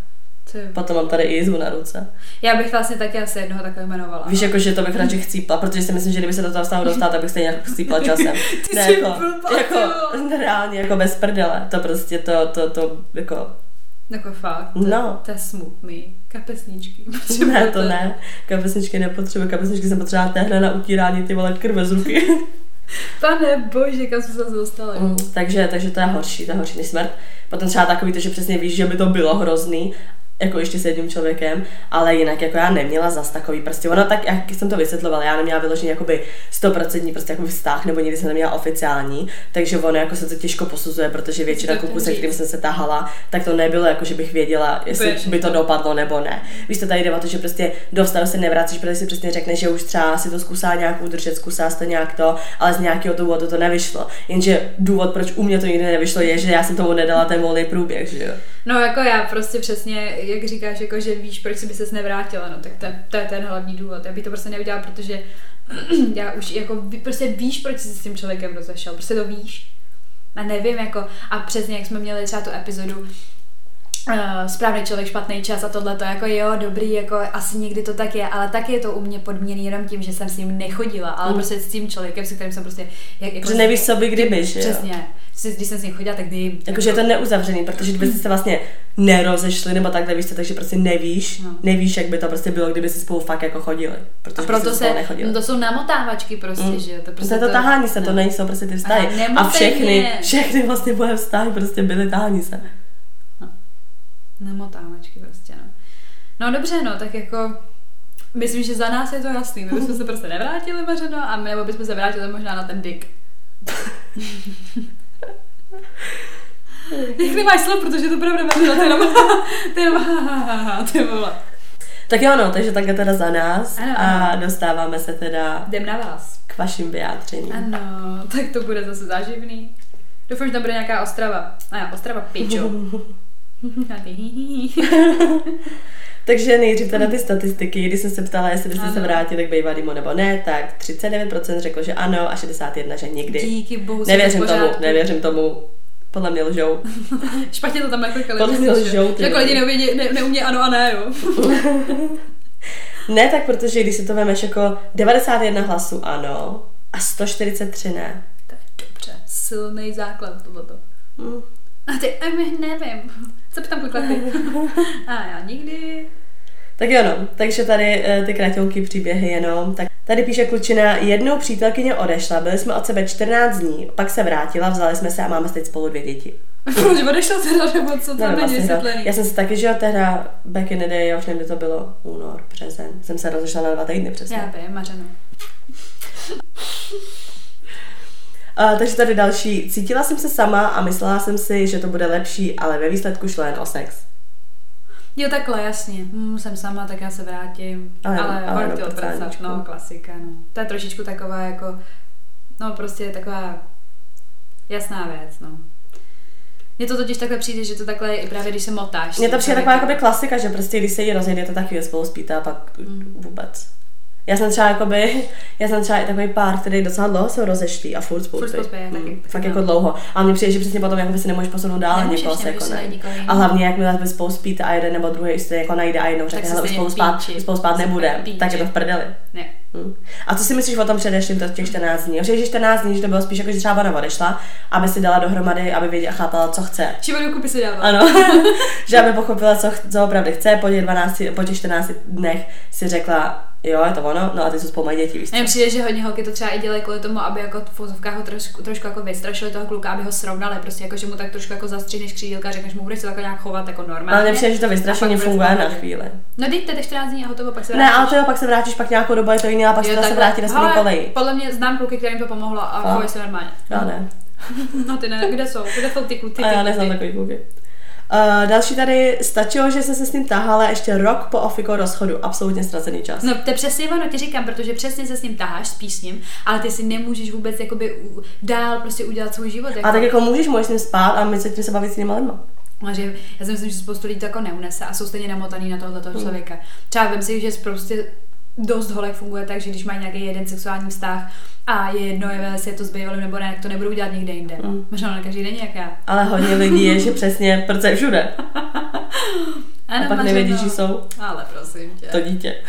Speaker 2: Ty. Potom mám tady i jizvu na ruce.
Speaker 1: Já bych vlastně taky asi jednoho takhle jmenovala.
Speaker 2: Víš, jako, že to bych radši chcípla, protože si myslím, že kdyby se do toho stavu dostala, tak bych stejně chcípla časem.
Speaker 1: Ty ne, jsi jako,
Speaker 2: blbá, jako, reálně, jako bez prdele. To prostě to, to, to, jako...
Speaker 1: Jako fakt.
Speaker 2: No.
Speaker 1: To je smutný. Kapesničky.
Speaker 2: Ne, to ne. Kapesničky nepotřebuji. Kapesničky jsem potřebovala téhle na utírání ty vole krve z ruky.
Speaker 1: Pane bože, kam jsme se dostali. Mm,
Speaker 2: takže, takže to je horší, to je horší než smrt. Potom třeba takový to, že přesně víš, že by to bylo hrozný jako ještě s jedním člověkem, ale jinak jako já neměla zas takový prostě, ono tak, jak jsem to vysvětlovala, já neměla vyložený jakoby 100% prostě jako vztah, nebo nikdy jsem neměla oficiální, takže ono jako se to těžko posuzuje, protože většina kluků, se kterým jsem se tahala, tak to nebylo jako, že bych věděla, jestli Běž, by to dopadlo nebo ne. Víš, to tady jde o to, že prostě do vztahu se nevracíš, protože si přesně řekne, že už třeba si to zkusá nějak udržet, zkusá to nějak to, ale z nějakého důvodu to nevyšlo. Jenže důvod, proč u mě to nikdy nevyšlo, je, že já jsem tomu nedala ten volný průběh, že jo.
Speaker 1: No jako já prostě přesně jak říkáš, jako, že víš, proč si by ses nevrátila, no tak to, to je ten hlavní důvod. Já bych to prostě neudělala, protože já už jako prostě víš, proč jsi s tím člověkem rozešel, prostě to víš. A nevím, jako, a přesně jak jsme měli třeba tu epizodu, uh, správný člověk, špatný čas a tohle to jako jo, dobrý, jako asi někdy to tak je, ale tak je to u mě podmíněný jenom tím, že jsem s ním nechodila, ale mm. prostě s tím člověkem, se kterým jsem prostě...
Speaker 2: Jak, jako, že nevíš, co by kdyby, že
Speaker 1: Přesně. Jo? když jsem s ním chodila, tak kdy...
Speaker 2: Jakože jako... je to neuzavřený, protože kdybyste se vlastně nerozešli nebo takhle, víš takže prostě nevíš, no. nevíš, jak by to prostě bylo, kdyby si spolu fakt jako chodili. Protože
Speaker 1: a proto se, no to jsou namotávačky prostě, mm. že
Speaker 2: to prostě to, je to tahání se, no. to nejsou prostě ty vztahy. A, a všechny, všechny vlastně moje vztahy prostě byly tahání se.
Speaker 1: No. Namotávačky prostě, no. No dobře, no, tak jako Myslím, že za nás je to jasný. My bychom se prostě nevrátili, Mařeno, a my, nebo bychom se vrátili možná na ten dick. Jak nemáš slov, protože to pravda Mařeno, to je jenom, to je jenom, ha, ha, ha, ha, ty vole.
Speaker 2: Tak jo, no, takže takhle teda za nás
Speaker 1: Ano,
Speaker 2: a
Speaker 1: ano.
Speaker 2: dostáváme se teda
Speaker 1: Jdem na vás.
Speaker 2: k vašim vyjádřením.
Speaker 1: Ano, tak to bude zase záživný. Doufám, že tam bude nějaká Ostrava. A já, Ostrava pičo.
Speaker 2: Takže nejdřív teda ty statistiky, když jsem se ptala, jestli byste se
Speaker 1: Ano.
Speaker 2: vrátili k bývalýmu nebo ne, tak 39% řeklo, že ano a 61%, že nikdy.
Speaker 1: Díky bohu.
Speaker 2: Nevěřím tomu, nevěřím tomu. Podle mě lžou.
Speaker 1: Špatně to tam naklikali.
Speaker 2: Podle mě lžou,
Speaker 1: Jako
Speaker 2: lidi.
Speaker 1: neumějí, ne, neumí ano a ne, jo.
Speaker 2: Ne, tak protože když si to vemeš jako 91 hlasů ano a 143 ne.
Speaker 1: To je dobře. Silný základ tohleto.
Speaker 2: Hm.
Speaker 1: A ty, a my nevím. Co by tam klikla ty? A já nikdy.
Speaker 2: Tak jo, no. Takže tady eh, ty kraťonky příběhy jenom. Tak tady píše klučina, jednou přítelkyně odešla, byli jsme od sebe 14 dní, pak se vrátila, vzali jsme se a máme teď spolu dvě děti.
Speaker 1: Proč odešel teda, nebo co tam
Speaker 2: Nevím,
Speaker 1: není
Speaker 2: vlastně, no.
Speaker 1: vysvětlený?
Speaker 2: Já jsem si taky, že jo, tehda back in the day, já už nevím, kdy to bylo, únor, březen, jsem se rozešla na dva týdny přesně.
Speaker 1: Já vím, Mařeno.
Speaker 2: Uh, takže tady další. Cítila jsem se sama a myslela jsem si, že to bude lepší, ale ve výsledku šlo jen o sex.
Speaker 1: Jo, takhle, jasně. Hm, jsem sama, tak já se vrátím.
Speaker 2: Ale-
Speaker 1: Ale,
Speaker 2: ale
Speaker 1: odpracat,
Speaker 2: prcáníčku.
Speaker 1: no, klasika, no. To je trošičku taková jako, no prostě taková jasná věc, no. Mně to totiž takhle přijde, že to takhle i právě, když se motáš.
Speaker 2: Mně to přijde taková jakoby klasika, že prostě když se jí rozjedete, tak chvíli spolu spíte a pak
Speaker 1: Mm.
Speaker 2: vůbec. Já jsem třeba jakoby, já jsem třeba i takový pár, který docela dlouho jsou rozešlí a furt spolu
Speaker 1: Furt spolu
Speaker 2: Mm,
Speaker 1: taky
Speaker 2: Fakt
Speaker 1: mám.
Speaker 2: jako dlouho. A mně přijde, že přesně potom jakoby se nemůžeš posunout dál
Speaker 1: Nemůžeš,
Speaker 2: někoho se jako ne. A hlavně, jakmile vy spolu spíte a jeden nebo druhý se jako najde a jednou řekne, hele, už spolu spát, spolu spát nebude, tak je to v prdeli.
Speaker 1: Ne.
Speaker 2: Hm. A co si myslíš o tom předešlým to těch 14 dní? Že že 14 dní, že to bylo spíš jako, že třeba ona odešla, aby si dala dohromady, aby věděla, chápala, co chce.
Speaker 1: Šivodu kupy si dává.
Speaker 2: Ano, že aby pochopila, co, ch- co opravdu chce, po těch, 12, po těch 14 dnech si řekla, jo, je to ono, no a ty jsou spolu mají děti, víš co?
Speaker 1: Mně přijde, že hodně holky to třeba i dělají kvůli tomu, aby jako v vozovkách ho trošku, trošku jako vystrašili toho kluka, aby ho srovnali, prostě jako, že mu tak trošku jako zastříhneš křídílka a řekneš mu, budeš se takhle nějak chovat jako normálně.
Speaker 2: Ale nepřijde, že to
Speaker 1: A
Speaker 2: vystrašení
Speaker 1: bude
Speaker 2: funguje na chvíli.
Speaker 1: No dejte teď 14 dní a hotovo, pak se
Speaker 2: Ne,
Speaker 1: vrátíš.
Speaker 2: ale to jo, pak se vrátíš, pak nějakou dobu je to jiný, a pak se zase
Speaker 1: takhle.
Speaker 2: vrátí na
Speaker 1: Hele,
Speaker 2: kolej.
Speaker 1: Podle mě znám kluky, kterým to pomohlo a
Speaker 2: Fakt?
Speaker 1: chovají se normálně.
Speaker 2: Já ne.
Speaker 1: No ty ne, kde jsou? Kde jsou ty kluci?
Speaker 2: A já neznám takový kluky. Uh, další tady, stačilo, že jsem se s ním tahala ještě rok po Ofiko rozchodu. Absolutně ztracený čas.
Speaker 1: No to je přesně ono, ti říkám, protože přesně se s ním taháš, spíš s ním, ale ty si nemůžeš vůbec jakoby u- dál prostě udělat svůj život. Jako.
Speaker 2: A tak jako můžeš, můžeš s ním spát a my se tím se bavit s těma lidma.
Speaker 1: A že já si myslím, že spoustu lidí to jako neunese a jsou stejně namotaný na tohle
Speaker 2: Hmm.
Speaker 1: člověka. Třeba vem si, že prostě dost holek funguje tak, že když mají nějaký jeden sexuální vztah a je jedno, je, jestli je to s bývalým nebo ne, to nebudou dělat nikde jinde.
Speaker 2: Mm.
Speaker 1: Možná na každý den jak já.
Speaker 2: Ale hodně lidí je, že přesně prce všude. A pak nevědí, že jsou
Speaker 1: Ale prosím tě.
Speaker 2: to dítě.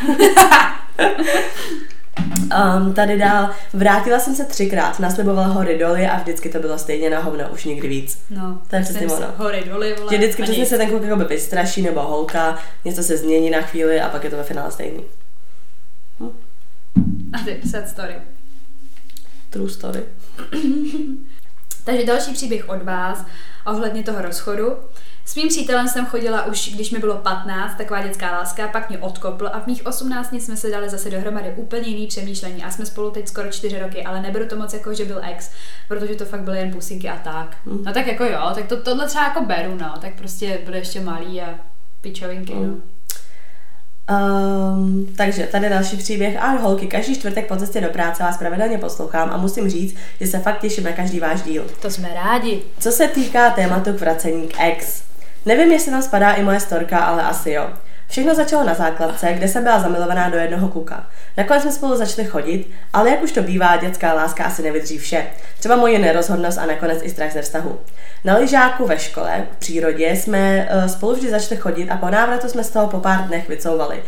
Speaker 2: Um, tady dál. Vrátila jsem se třikrát, naslibovala hory doly a vždycky to bylo stejně na hovno, už nikdy víc.
Speaker 1: No,
Speaker 2: To je přesně ono.
Speaker 1: Hory, doly, vole.
Speaker 2: Že vždycky přesně se ten kluk jakoby vystraší nebo holka, něco se změní na chvíli a pak je to ve finále stejný.
Speaker 1: A ty, sad story.
Speaker 2: True story.
Speaker 1: Takže další příběh od vás ohledně toho rozchodu. S mým přítelem jsem chodila už, když mi bylo 15, taková dětská láska, pak mě odkopl a v mých 18 jsme se dali zase dohromady úplně jiný přemýšlení a jsme spolu teď skoro 4 roky, ale neberu to moc jako, že byl ex, protože to fakt byly jen pusinky a tak.
Speaker 2: Mm.
Speaker 1: No tak jako jo, tak to, tohle třeba jako beru, no, tak prostě bude ještě malý a pičovinky, no.
Speaker 2: Um, takže tady další příběh. Ahoj holky, každý čtvrtek po cestě do práce vás pravidelně poslouchám a musím říct, že se fakt těším na každý váš díl.
Speaker 1: To jsme rádi.
Speaker 2: Co se týká tématu k vracení k ex. Nevím, jestli tam spadá i moje storka, ale asi jo. Všechno začalo na základce, kde jsem byla zamilovaná do jednoho kluka. Nakonec jsme spolu začali chodit, ale jak už to bývá, dětská láska asi nevydří vše. Třeba moje nerozhodnost a nakonec i strach ze vztahu. Na lyžáku ve škole, v přírodě, jsme uh, spolu vždy začali chodit a po návratu jsme z toho po pár dnech vycouvali.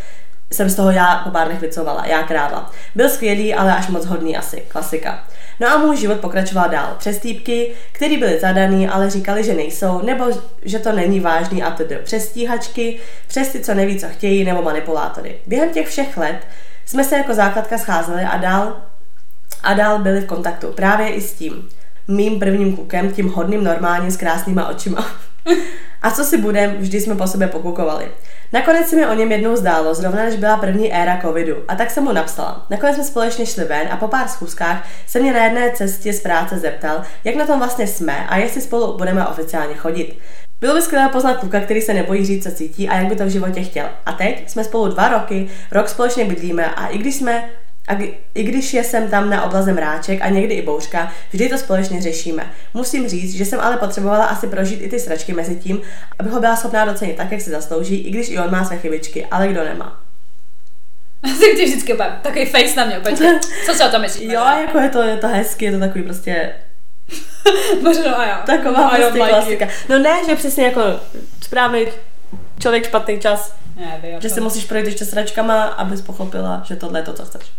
Speaker 2: Jsem z toho já po pár dnech vycouvala, já kráva. Byl skvělý, ale až moc hodný asi, klasika. No a můj život pokračoval dál. Přes týpky, který byli zadaný, ale říkali, že nejsou, nebo že to není vážný a tedy přes stíhačky, přes ty, co neví, co chtějí, nebo manipulátory. Během těch všech let jsme se jako základka scházeli a dál, a dál byli v kontaktu. Právě i s tím mým prvním klukem, tím hodným normálním s krásnýma očima. A co si budem, vždy jsme po sobě pokukovali. Nakonec se mi o něm jednou zdálo, zrovna než byla první éra covidu, a tak jsem mu napsala. Nakonec jsme společně šli ven a po pár schůzkách se mě na jedné cestě z práce zeptal, jak na tom vlastně jsme a jestli spolu budeme oficiálně chodit. Bylo by skvělé poznat kluka, který se nebojí říct, co cítí a jak by to v životě chtěl. A teď jsme spolu dva roky, rok společně bydlíme a i když jsme a i když je sem tam na oblazem ráček a někdy i bouřka, vždy to společně řešíme. Musím říct, že jsem ale potřebovala asi prožít i ty sračky mezi tím, aby ho byla schopná docenit tak, jak si zaslouží, i když i on má své chybičky, ale kdo nemá.
Speaker 1: Asi ty vždycky úplně takový face na mě, úplně, co si o tom myslíš?
Speaker 2: Jo, jako je to, je to hezky, je to takový prostě
Speaker 1: Možná a já.
Speaker 2: Taková prostě klasika. No ne, že přesně jako správný člověk špatný čas.
Speaker 1: Ne, že
Speaker 2: si musíš projít ještě sračkama, abys pochopila, že tohle je to, co chceš.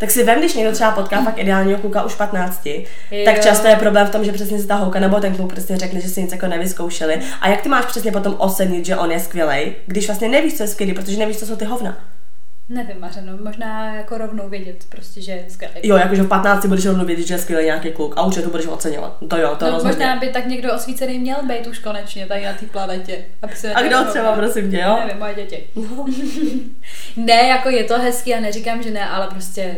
Speaker 2: Tak si vem, když někdo třeba potká fakt ideálního kluka už 15, jo. tak často je problém v tom, že přesně si ta holka nebo ten kluk prostě řekne, že si nic jako nevyzkoušeli. A jak ty máš přesně potom ocenit, že on je skvělý, když vlastně nevíš, co je skvělý, protože nevíš, co jsou ty hovna.
Speaker 1: Nevím, Mařeno, možná jako rovnou vědět prostě, že je skvělý.
Speaker 2: Jo, jakože v 15 budeš rovnou vědět, že je skvělý nějaký kluk a určitě to budeš oceňovat. To jo, to
Speaker 1: no,
Speaker 2: rozhodně.
Speaker 1: Možná by tak někdo osvícený měl být už konečně tady na té planetě. Aby se
Speaker 2: a kdo třeba, prosím tě, jo?
Speaker 1: Nevím, moje děti. No. ne, jako je to hezký a neříkám, že ne, ale prostě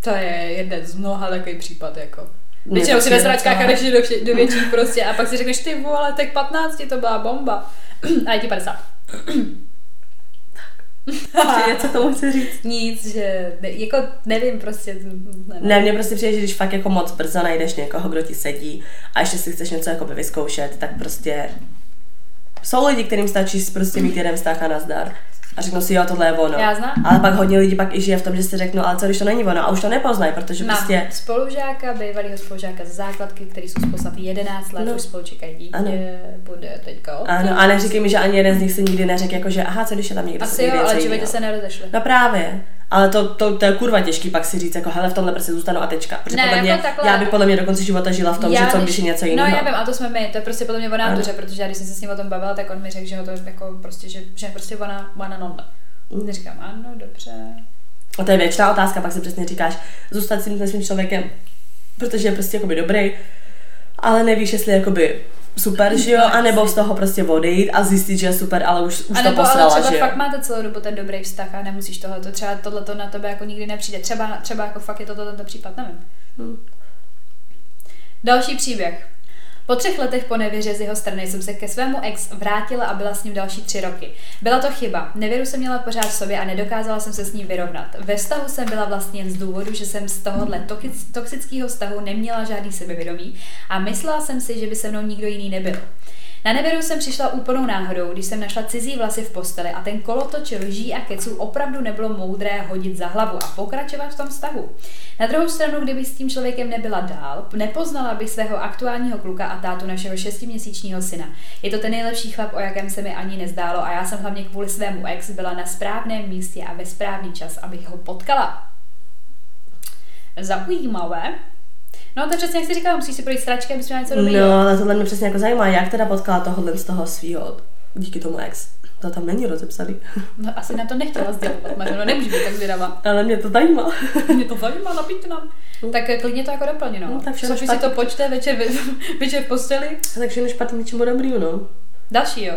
Speaker 1: to je jeden z mnoha takový případ, jako. Většinou si ve sračkách a do, do větších prostě a pak si řekneš, ty vole, tak 15 to byla bomba. a je ti 50.
Speaker 2: Ještě něco tomu chci říct?
Speaker 1: Nic, že ne, jako nevím prostě.
Speaker 2: Ne, ne mně prostě přijde, že když fakt jako moc brzo najdeš někoho, kdo ti sedí a ještě si chceš něco jako vyzkoušet, tak prostě jsou lidi, kterým stačí prostě mít jeden vztah a nazdar a řeknu si, jo, tohle je ono.
Speaker 1: Já znám.
Speaker 2: Ale pak hodně lidí pak i žije v tom, že si řeknu, ale co když to není ono a už to nepoznají, protože
Speaker 1: Mám
Speaker 2: prostě...
Speaker 1: spolužáka, bývalého spolužáka z základky, který jsou spolu 11 let, no. už spolu čekají dítě, ano. bude teďka
Speaker 2: Ano, a neříkej mi, že ani jeden z nich si nikdy neřekl, jako že aha, co když je tam někdo
Speaker 1: Asi jo, ale životě se nerozešli.
Speaker 2: No právě. Ale to, to, to, je kurva těžký pak si říct, jako hele, v tomhle prostě zůstanu a tečka. Protože
Speaker 1: ne,
Speaker 2: podle
Speaker 1: jako
Speaker 2: mě,
Speaker 1: takhle...
Speaker 2: já bych podle mě do konce života žila v tom, já, že co když je něco jiného.
Speaker 1: No já vím, a to jsme my, to je prostě podle mě o nátuře, protože já když jsem se s ním o tom bavila, tak on mi řekl, že ho to jako prostě, že, že prostě ona, ona nonda. Mm. Říkám, ano, dobře.
Speaker 2: A to je věčná otázka, pak si přesně říkáš, zůstat s tím svým člověkem, protože je prostě jakoby dobrý, ale nevíš, jestli jakoby super, že jo, anebo z toho prostě odejít a zjistit, že je super, ale už, už a to poslala, ale
Speaker 1: třeba
Speaker 2: že
Speaker 1: fakt máte celou dobu ten dobrý vztah a nemusíš tohle, to třeba tohle to na tebe jako nikdy nepřijde. Třeba, třeba jako fakt je to tento případ, nevím. Hmm. Další příběh. Po třech letech po nevěře z jeho strany jsem se ke svému ex vrátila a byla s ním další tři roky. Byla to chyba. Nevěru jsem měla pořád v sobě a nedokázala jsem se s ní vyrovnat. Ve vztahu jsem byla vlastně jen z důvodu, že jsem z tohohle toxického vztahu neměla žádný sebevědomí a myslela jsem si, že by se mnou nikdo jiný nebyl. Na neveru jsem přišla úplnou náhodou, když jsem našla cizí vlasy v posteli a ten kolotoč lží a keců opravdu nebylo moudré hodit za hlavu a pokračovat v tom vztahu. Na druhou stranu, kdyby s tím člověkem nebyla dál, nepoznala bych svého aktuálního kluka a tátu našeho šestiměsíčního syna. Je to ten nejlepší chlap, o jakém se mi ani nezdálo a já jsem hlavně kvůli svému ex byla na správném místě a ve správný čas, abych ho potkala. Zaujímavé, No to přesně jak jsi říkala, musíš si projít stračky, abys měla něco dobrého.
Speaker 2: No, ale tohle mě přesně jako zajímá, jak teda potkala tohohle z toho svého díky tomu ex. To tam není rozepsaný.
Speaker 1: No asi na to nechtěla sdělovat, no nemůžu být tak zvědavá.
Speaker 2: Ale mě to zajímá.
Speaker 1: mě to zajímá, napište nám. No. Tak klidně to jako doplně, no. no tak všechno si to počte večer, večer v posteli.
Speaker 2: Tak všechno špatně něčemu dobrý, no.
Speaker 1: Další, jo.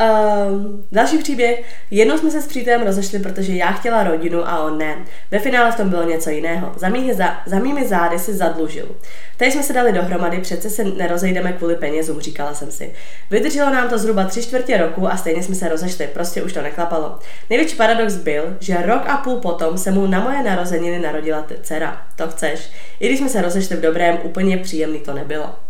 Speaker 2: Um, další příběh. Jednou jsme se s přítelem rozešli, protože já chtěla rodinu a on ne. Ve finále v tom bylo něco jiného. Za, mými, za, za mými zády si zadlužil. Teď jsme se dali dohromady, přece se nerozejdeme kvůli penězům, říkala jsem si. Vydrželo nám to zhruba tři čtvrtě roku a stejně jsme se rozešli, prostě už to neklapalo. Největší paradox byl, že rok a půl potom se mu na moje narozeniny narodila dcera. To chceš. I když jsme se rozešli v dobrém, úplně příjemný to nebylo.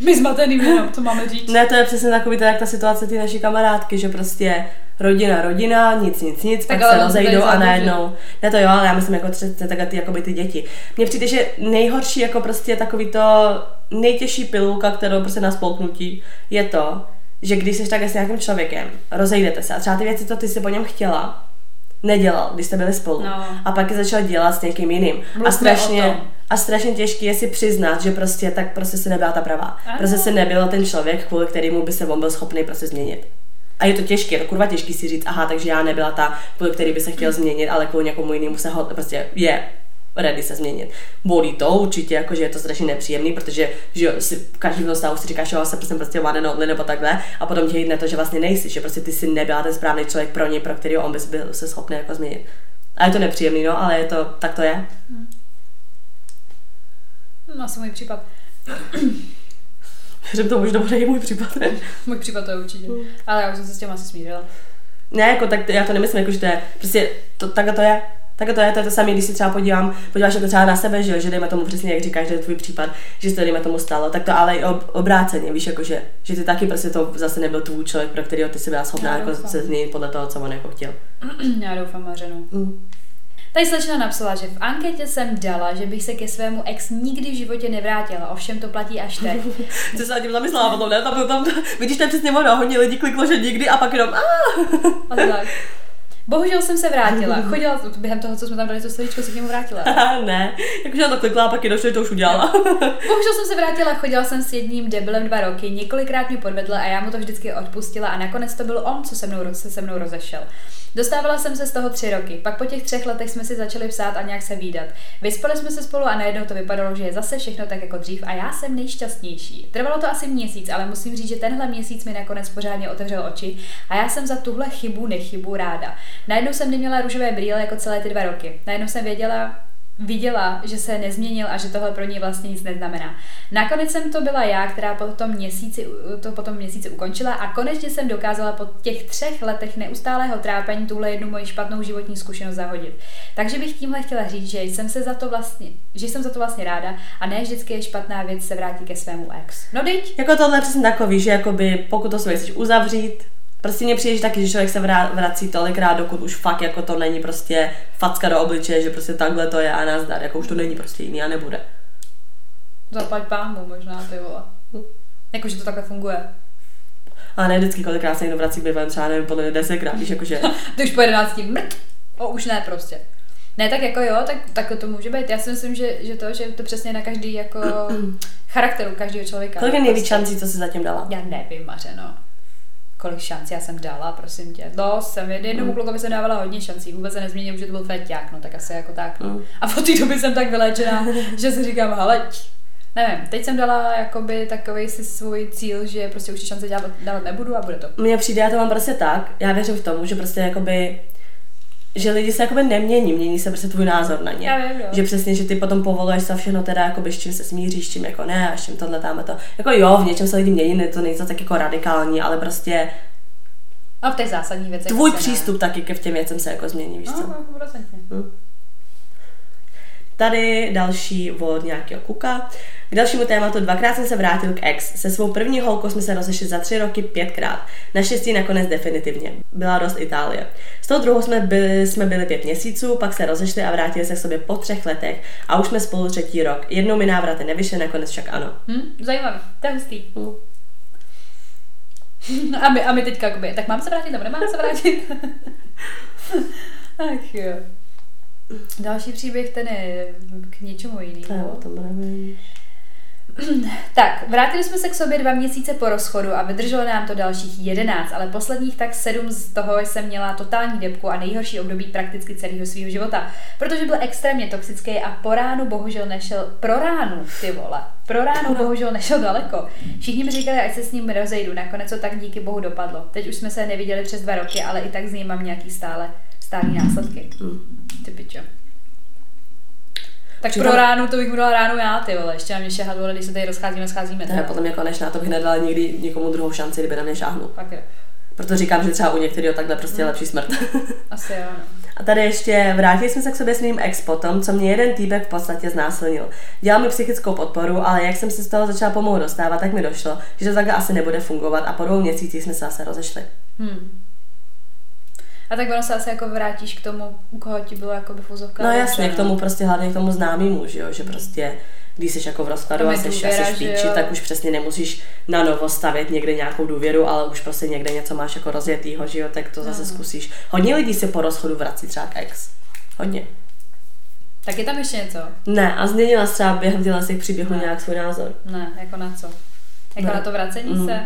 Speaker 1: My zmatený jenom, to máme říct.
Speaker 2: Ne, to je přesně takový tak ta situace ty naší kamarádky, že prostě rodina, rodina, nic, nic, nic, tak pak se rozejdou a najednou. Ne to jo, ale já myslím jako třeba tak ty, jakoby ty děti. Mně přijde, že nejhorší jako prostě takový to nejtěžší pilulka, kterou prostě na spolknutí, je to, že když jsi takhle s nějakým člověkem, rozejdete se a třeba ty věci, co ty si po něm chtěla, nedělal, když jste byli spolu. No. A pak je začal dělat s někým jiným. a strašně, a strašně těžké je si přiznat, že prostě tak prostě se nebyla ta pravá. Ano. Prostě se nebyl ten člověk, kvůli kterému by se on byl schopný prostě změnit. A je to těžké, je to kurva těžký si říct, aha, takže já nebyla ta, kvůli který by se chtěl změnit, ale kvůli někomu jinému se ho prostě je. ready se změnit. Bolí to určitě, jakože je to strašně nepříjemný, protože že si každý v stavu si říkáš, že jsem prostě, prostě one and only nebo takhle, a potom tě jde to, že vlastně nejsi, že prostě ty si nebyla ten správný člověk pro ně, pro který on bys byl se schopný jako změnit. A je to nepříjemný, no, ale je to, tak to je. Hmm.
Speaker 1: No, asi můj případ.
Speaker 2: že to možná bude i můj případ.
Speaker 1: můj případ to je určitě. Hmm. Ale já už jsem se s tím asi smířila.
Speaker 2: Ne, jako tak já to nemyslím, jako, že to je, prostě to, takhle to je. Tak to je, to je to samé, když si třeba podívám, podíváš jako třeba na sebe, že, že dejme tomu přesně, jak říkáš, že je tvůj případ, že se to dejme tomu stalo, tak to ale i ob, obráceně, víš, jako že, že ty taky prostě to zase nebyl tvůj člověk, pro kterého ty si byla schopná jako se změnit podle toho, co on jako chtěl.
Speaker 1: Já doufám, Mařeno. Mm. Tady slečna napsala, že v anketě jsem dala, že bych se ke svému ex nikdy v životě nevrátila, ovšem to platí až teď.
Speaker 2: Ty se na tím zamyslela potom, ne? Tam, tam, vidíš, to je přesně ono, hodně lidí kliklo, že nikdy a pak jenom
Speaker 1: a tak. Bohužel jsem se vrátila. Chodila během toho, co jsme tam dali to slovíčko, se k němu vrátila.
Speaker 2: ne, jakože já to klikla a pak je došlo, že to už udělala.
Speaker 1: Bohužel jsem se vrátila, chodila jsem s jedním debilem dva roky, několikrát mě podvedl a já mu to vždycky odpustila a nakonec to byl on, co se mnou, se, se mnou rozešel. Dostávala jsem se z toho tři roky, pak po těch třech letech jsme si začali psát a nějak se výdat. Vyspali jsme se spolu a najednou to vypadalo, že je zase všechno tak jako dřív a já jsem nejšťastnější. Trvalo to asi měsíc, ale musím říct, že tenhle měsíc mi nakonec pořádně otevřel oči a já jsem za tuhle chybu nechybu ráda. Najednou jsem neměla růžové brýle jako celé ty dva roky. Najednou jsem věděla, viděla, že se nezměnil a že tohle pro něj vlastně nic neznamená. Nakonec jsem to byla já, která po tom měsíci, to potom měsíci ukončila a konečně jsem dokázala po těch třech letech neustálého trápení tuhle jednu moji špatnou životní zkušenost zahodit. Takže bych tímhle chtěla říct, že jsem se za to vlastně, že jsem za to vlastně ráda a ne vždycky je špatná věc se vrátit ke svému ex. No teď.
Speaker 2: Jako tohle přesně takový, že jakoby pokud to své chceš uzavřít, Prostě mě přijde taky, že člověk se vrací tolikrát, dokud už fakt jako to není prostě facka do obličeje, že prostě takhle to je a nazdar, jako už to není prostě jiný a nebude.
Speaker 1: Zaplať pámu možná, ty vole. Hm. Jako, že to takhle funguje.
Speaker 2: A ne vždycky kolikrát se někdo vrací bývalým, třeba nevím, podle desetkrát, víš, jakože...
Speaker 1: to už po jedenácti, mrt, o, už ne prostě. Ne, tak jako jo, tak, tak to může být. Já si myslím, že, že to, že to přesně na každý jako charakteru každého člověka.
Speaker 2: Kolik je nejvíc prostě. šancí, co jsi zatím dala?
Speaker 1: Já nevím, Mařeno kolik šancí já jsem dala, prosím tě. No, jsem jednomu mm. klukovi jsem dávala hodně šancí, vůbec se nezměnil, že to byl feťák, no tak asi jako tak. No. Mm. A po té době jsem tak vyléčená, že si říkám, hele, nevím, teď jsem dala jakoby takový si svůj cíl, že prostě už šance dávat, dávat nebudu a bude to.
Speaker 2: Mně přijde, já to mám prostě tak, já věřím v tomu, že prostě jakoby že lidi se jakoby nemění, mění se prostě tvůj názor na ně.
Speaker 1: Já vím, jo.
Speaker 2: Že přesně, že ty potom povoluješ se všechno teda, jakoby, s čím se smíříš, s čím jako ne, a s čím tohle tam a to. Jako jo, v něčem se lidi mění, ne, to není to tak jako radikální, ale prostě
Speaker 1: a v těch zásadních věcech.
Speaker 2: Tvůj přístup ne. taky ke v těm věcem se jako změní, víš
Speaker 1: no, co? No, hm.
Speaker 2: Tady další od nějakého kuka. K dalšímu tématu dvakrát jsem se vrátil k ex. Se svou první holkou jsme se rozešli za tři roky pětkrát. Naštěstí nakonec definitivně. Byla dost Itálie. S tou druhou jsme byli, jsme byli pět měsíců, pak se rozešli a vrátili se k sobě po třech letech a už jsme spolu třetí rok. Jednou mi návraty nevyšly, nakonec však ano.
Speaker 1: Hm, zajímavý, to je hustý. A my, a my teďka jakoby, tak mám se vrátit nebo nemám se vrátit? Ach jo. Další příběh, ten je k něčemu jinému.
Speaker 2: To
Speaker 1: tak, vrátili jsme se k sobě dva měsíce po rozchodu a vydrželo nám to dalších jedenáct, ale posledních tak sedm z toho jsem měla totální depku a nejhorší období prakticky celého svého života, protože byl extrémně toxický a po ránu bohužel nešel, pro ránu, ty vole, pro ránu bohužel nešel daleko. Všichni mi říkali, ať se s ním rozejdu, nakonec to tak díky bohu dopadlo. Teď už jsme se neviděli přes dva roky, ale i tak z něj mám nějaký stále stálý následky. Mm. Ty pičo. Tak Přitom... pro ránu to bych mu dala ránu já, ty vole, ještě na mě šahat, vole, když se tady rozcházíme, scházíme.
Speaker 2: To je potom jako než na to bych nedala nikdy někomu druhou šanci, kdyby na mě šáhnu.
Speaker 1: Tak je.
Speaker 2: Proto říkám, že třeba u některého takhle prostě je hmm. lepší smrt.
Speaker 1: Asi jo, no.
Speaker 2: A tady ještě vrátili jsme se k sobě s mým ex potom, co mě jeden týpek v podstatě znásilnil. Dělal mi psychickou podporu, ale jak jsem se z toho začala pomalu dostávat, tak mi došlo, že to takhle asi nebude fungovat a po dvou měsících jsme se zase rozešli.
Speaker 1: Hmm. A tak ono se asi jako vrátíš k tomu, u koho ti bylo jako by fuzovka.
Speaker 2: No jasně, k tomu prostě hlavně k tomu známému, že jo, že prostě když jsi jako v rozkladu a jsi, důvěra, a jsi píči, tak už přesně nemusíš na novo stavět někde nějakou důvěru, ale už prostě někde něco máš jako rozjetýho, že jo, tak to zase no. zkusíš. Hodně lidí se po rozchodu vrací třeba k ex. Hodně.
Speaker 1: Tak je tam ještě něco?
Speaker 2: Ne, a změnila třeba během těla těch příběhů ne. nějak svůj názor.
Speaker 1: Ne, jako na co? Jako ne. na to vracení mm. se?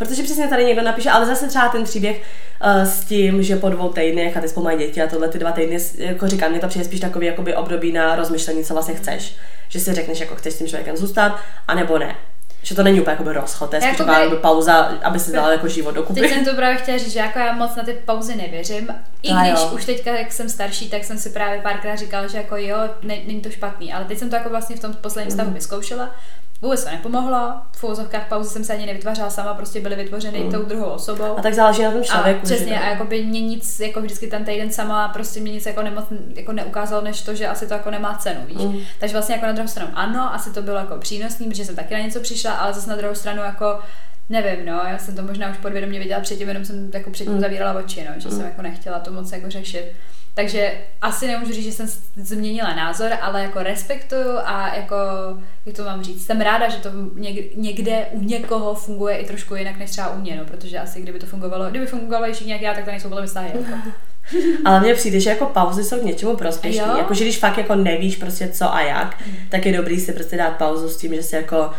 Speaker 2: Protože přesně tady někdo napíše, ale zase třeba ten příběh uh, s tím, že po dvou týdnech a ty spolu mají děti a tohle ty dva týdny, jako říkám, mě to přijde spíš takový jakoby období na rozmyšlení, co vlastně chceš. Že si řekneš, jako chceš s tím člověkem zůstat, anebo ne. Že to není úplně jako rozchod, to je spíš
Speaker 1: Jakoby-
Speaker 2: jakoby pauza, aby si dala jako život dokupy.
Speaker 1: Teď jsem to právě chtěla říct, že jako já moc na ty pauzy nevěřím. I když
Speaker 2: jo.
Speaker 1: už teďka, jak jsem starší, tak jsem si právě párkrát říkala, že jako jo, ne, není to špatný, ale teď jsem to jako vlastně v tom posledním stavu vyzkoušela. Vůbec to nepomohlo, v uvozovkách pauzy jsem se ani nevytvářela sama, prostě byly vytvořeny tou druhou osobou.
Speaker 2: A tak záleží na tom člověku.
Speaker 1: a přesně,
Speaker 2: že?
Speaker 1: a jako by mě nic, jako vždycky ten týden sama prostě mě nic jako, nemoc, jako neukázalo, než to, že asi to jako nemá cenu, víš.
Speaker 2: Mm.
Speaker 1: Takže vlastně jako na druhou stranu ano, asi to bylo jako přínosný, protože jsem taky na něco přišla, ale zase na druhou stranu jako nevím, no, já jsem to možná už podvědomě viděla předtím, jenom jsem jako předtím
Speaker 2: Mm.
Speaker 1: zavírala oči, no, že jsem jako nechtěla to moc jako řešit. Takže asi nemůžu říct, že jsem změnila názor, ale jako respektuju a jako, jak to mám říct, jsem ráda, že to něk- někde u někoho funguje i trošku jinak než třeba u mě, no, protože asi kdyby to fungovalo, kdyby fungovalo ještě nějak já, tak to nejsou potom vztahy. Jako.
Speaker 2: Ale mně přijde, že jako pauzy jsou k něčemu prospěšné.
Speaker 1: Jo.
Speaker 2: Jako, že když fakt jako nevíš prostě co a jak, tak je dobrý si prostě dát pauzu s tím, že si jako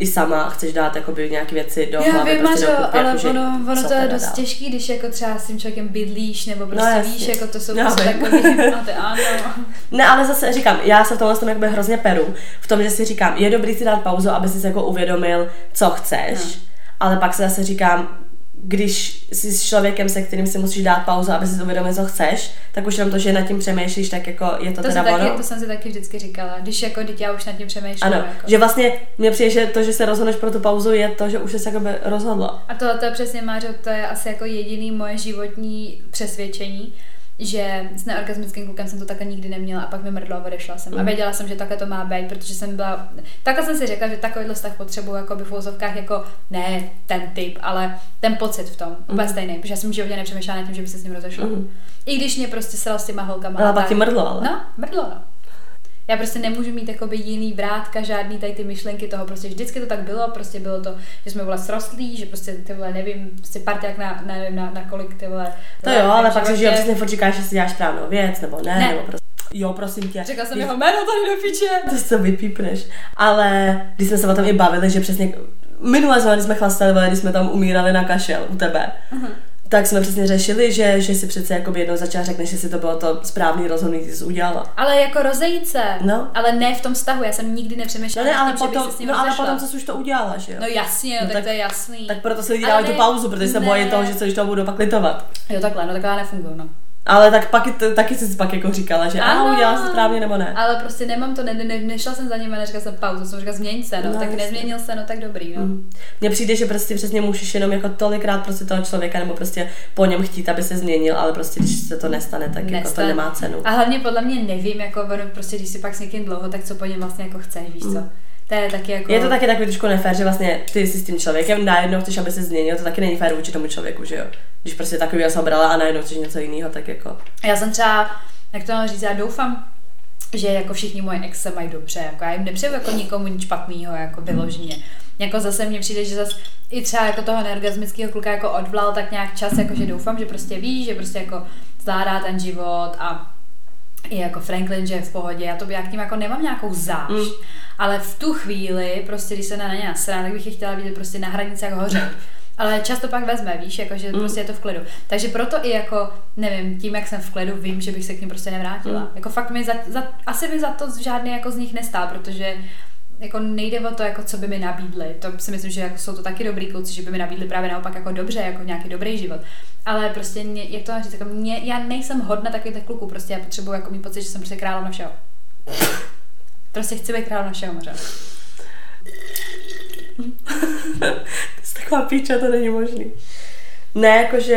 Speaker 2: i sama chceš dát jakoby nějaké věci do
Speaker 1: Já
Speaker 2: hlavy,
Speaker 1: vím,
Speaker 2: prostě
Speaker 1: že,
Speaker 2: do kupy,
Speaker 1: ale
Speaker 2: jako, že
Speaker 1: ono, ono to je dost
Speaker 2: dál.
Speaker 1: těžký, když jako třeba s tím člověkem bydlíš, nebo prostě
Speaker 2: No,
Speaker 1: no,
Speaker 2: jasně.
Speaker 1: víš, jako to jsou
Speaker 2: Já
Speaker 1: prostě ano.
Speaker 2: Ne, ale zase říkám, já se v tomhle tom jakoby hrozně peru, v tom, že si říkám, je dobrý si dát pauzu, aby si jako uvědomil, co chceš,
Speaker 1: No.
Speaker 2: ale pak se zase říkám, když jsi s člověkem, se kterým si musíš dát pauzu, aby si uvědomil, co chceš, tak už jenom to, že nad tím přemýšlíš, tak jako je to,
Speaker 1: To,
Speaker 2: teda
Speaker 1: jsem
Speaker 2: ono.
Speaker 1: taky, to jsem si taky vždycky říkala, když jako dítě já už nad tím přemýšlím.
Speaker 2: Ano,
Speaker 1: jako.
Speaker 2: že vlastně mně přijde, že to, že se rozhodneš pro tu pauzu, je to, že už jsi se jakoby rozhodla.
Speaker 1: A tohle to je přesně, Mářo, to je asi jako jediný moje životní přesvědčení, že s neorgasmickým klukem jsem to takhle nikdy neměla a pak mi mrdlo a odešla jsem. A
Speaker 2: Mm.
Speaker 1: věděla jsem, že takhle to má být, protože jsem byla... Takhle jsem si řekla, že takovýhle vztah potřebuju jako by v úzovkách jako ne ten typ, ale ten pocit v tom. Úplně
Speaker 2: Mhm.
Speaker 1: stejný, protože já jsem v životě nepřemýšlela nad tím, že by se s ním rozešla.
Speaker 2: Mhm.
Speaker 1: I když mě prostě sral s těma holkama.
Speaker 2: Ale
Speaker 1: a
Speaker 2: pak ti mrdlo, ale.
Speaker 1: No, mrdlo, no. Já prostě nemůžu mít jakoby jiný vrátka, žádný tady ty myšlenky toho, prostě vždycky to tak bylo, prostě bylo to, že jsme vole srostlí, že prostě ty vole, nevím, prostě parťák na, nevím, na, na kolik ty vole.
Speaker 2: To jo, ale pak si že přesně furt že si děláš správnou věc, nebo ne,
Speaker 1: Ne.
Speaker 2: nebo prostě. Jo, prosím tě.
Speaker 1: Řekla jsem
Speaker 2: Když-
Speaker 1: jeho jméno tady do piče.
Speaker 2: To se vypípneš. Ale když jsme se o tom i bavili, že přesně minule jsme, když jsme chlastali, když jsme tam umírali na kašel u tebe,
Speaker 1: Mhm.
Speaker 2: Tak jsme přesně řešili, že, že si přece jako jednou začala řekneš, jestli to bylo to správný rozhodnutí, co jsi udělala.
Speaker 1: Ale jako rozejít se,
Speaker 2: No.
Speaker 1: ale ne v tom vztahu, já jsem nikdy
Speaker 2: No
Speaker 1: nepřemýšlela
Speaker 2: ne,
Speaker 1: nad
Speaker 2: ale
Speaker 1: tím, že
Speaker 2: potom,
Speaker 1: se s ním
Speaker 2: no ale potom, co jsi už to udělala, že jo?
Speaker 1: No jasně, no,
Speaker 2: No
Speaker 1: tak,
Speaker 2: tak-
Speaker 1: to je jasný.
Speaker 2: Tak proto se lidi dávají tu
Speaker 1: ne-
Speaker 2: pauzu, protože se
Speaker 1: ne.
Speaker 2: bojí toho, že se toho budou pak litovat.
Speaker 1: Jo, takhle, no takhle já nefunguju, no.
Speaker 2: Ale tak pak, taky jsi pak jako říkala, že ano,
Speaker 1: Ano.
Speaker 2: udělala jsi to správně nebo ne.
Speaker 1: Ale prostě nemám to, ne, ne, nešla jsem za ním a neřekla jsem pauzu, jsem říkala změň se, no,
Speaker 2: No,
Speaker 1: tak
Speaker 2: jasně.
Speaker 1: nezměnil se, no tak dobrý, no.
Speaker 2: Mm. Mně přijde, že prostě přesně můžeš jenom jako tolikrát prostě toho člověka nebo prostě po něm chtít, aby se změnil, ale prostě když se to nestane, tak jako to
Speaker 1: Nestane.
Speaker 2: nemá cenu.
Speaker 1: A hlavně podle mě nevím, jako prostě, když si pak s někým dlouho, tak co po něm vlastně jako chceš, víš co? To je taky jako...
Speaker 2: Je to taky takový trošku nefér, že vlastně ty jsi s tím člověkem najednou chceš, aby se změnil, to taky není fér vůči tomu člověku, že jo? Když prostě takový jsem brala a najednou chceš něco jiného, tak jako.
Speaker 1: Já jsem třeba, jak to mám říct, já doufám, že jako všichni moje ex se mají dobře, jako já jim nepřeju jako nikomu nic špatného, jako vyloženě. Jako zase mně přijde, že zase i třeba jako toho neorgasmického kluka jako odvlal tak nějak čas, jako že doufám, že prostě ví, že prostě jako zvládá ten život a i jako Franklin, že je v pohodě, já to já k ním jako nemám nějakou zášť,
Speaker 2: Mm.
Speaker 1: ale v tu chvíli, prostě když se na ně nasrá, tak bych je chtěla vidět prostě na hranici jak hoře. Ale často pak vezme, víš, jako, že
Speaker 2: Mm.
Speaker 1: prostě je to v klidu. Takže proto i jako, nevím, tím, jak jsem v klidu, vím, že bych se k ním prostě nevrátila.
Speaker 2: Mm.
Speaker 1: Jako fakt mi za, za, asi by za to žádný jako z nich nestál, protože jako nejde o to, jako co by mi nabídli. To si myslím, že jako jsou to taky dobrý kluci, že by mi nabídli právě naopak jako dobře, jako nějaký dobrý život. Ale prostě, mě, jak to mám říct, jako mě, já nejsem hodna takových kluků, prostě já potřebuji jako mít pocit, že jsem prostě královna všeho. Prostě chci být královna všeho, možná.
Speaker 2: to je taková píča, to není možný. Ne, jakože,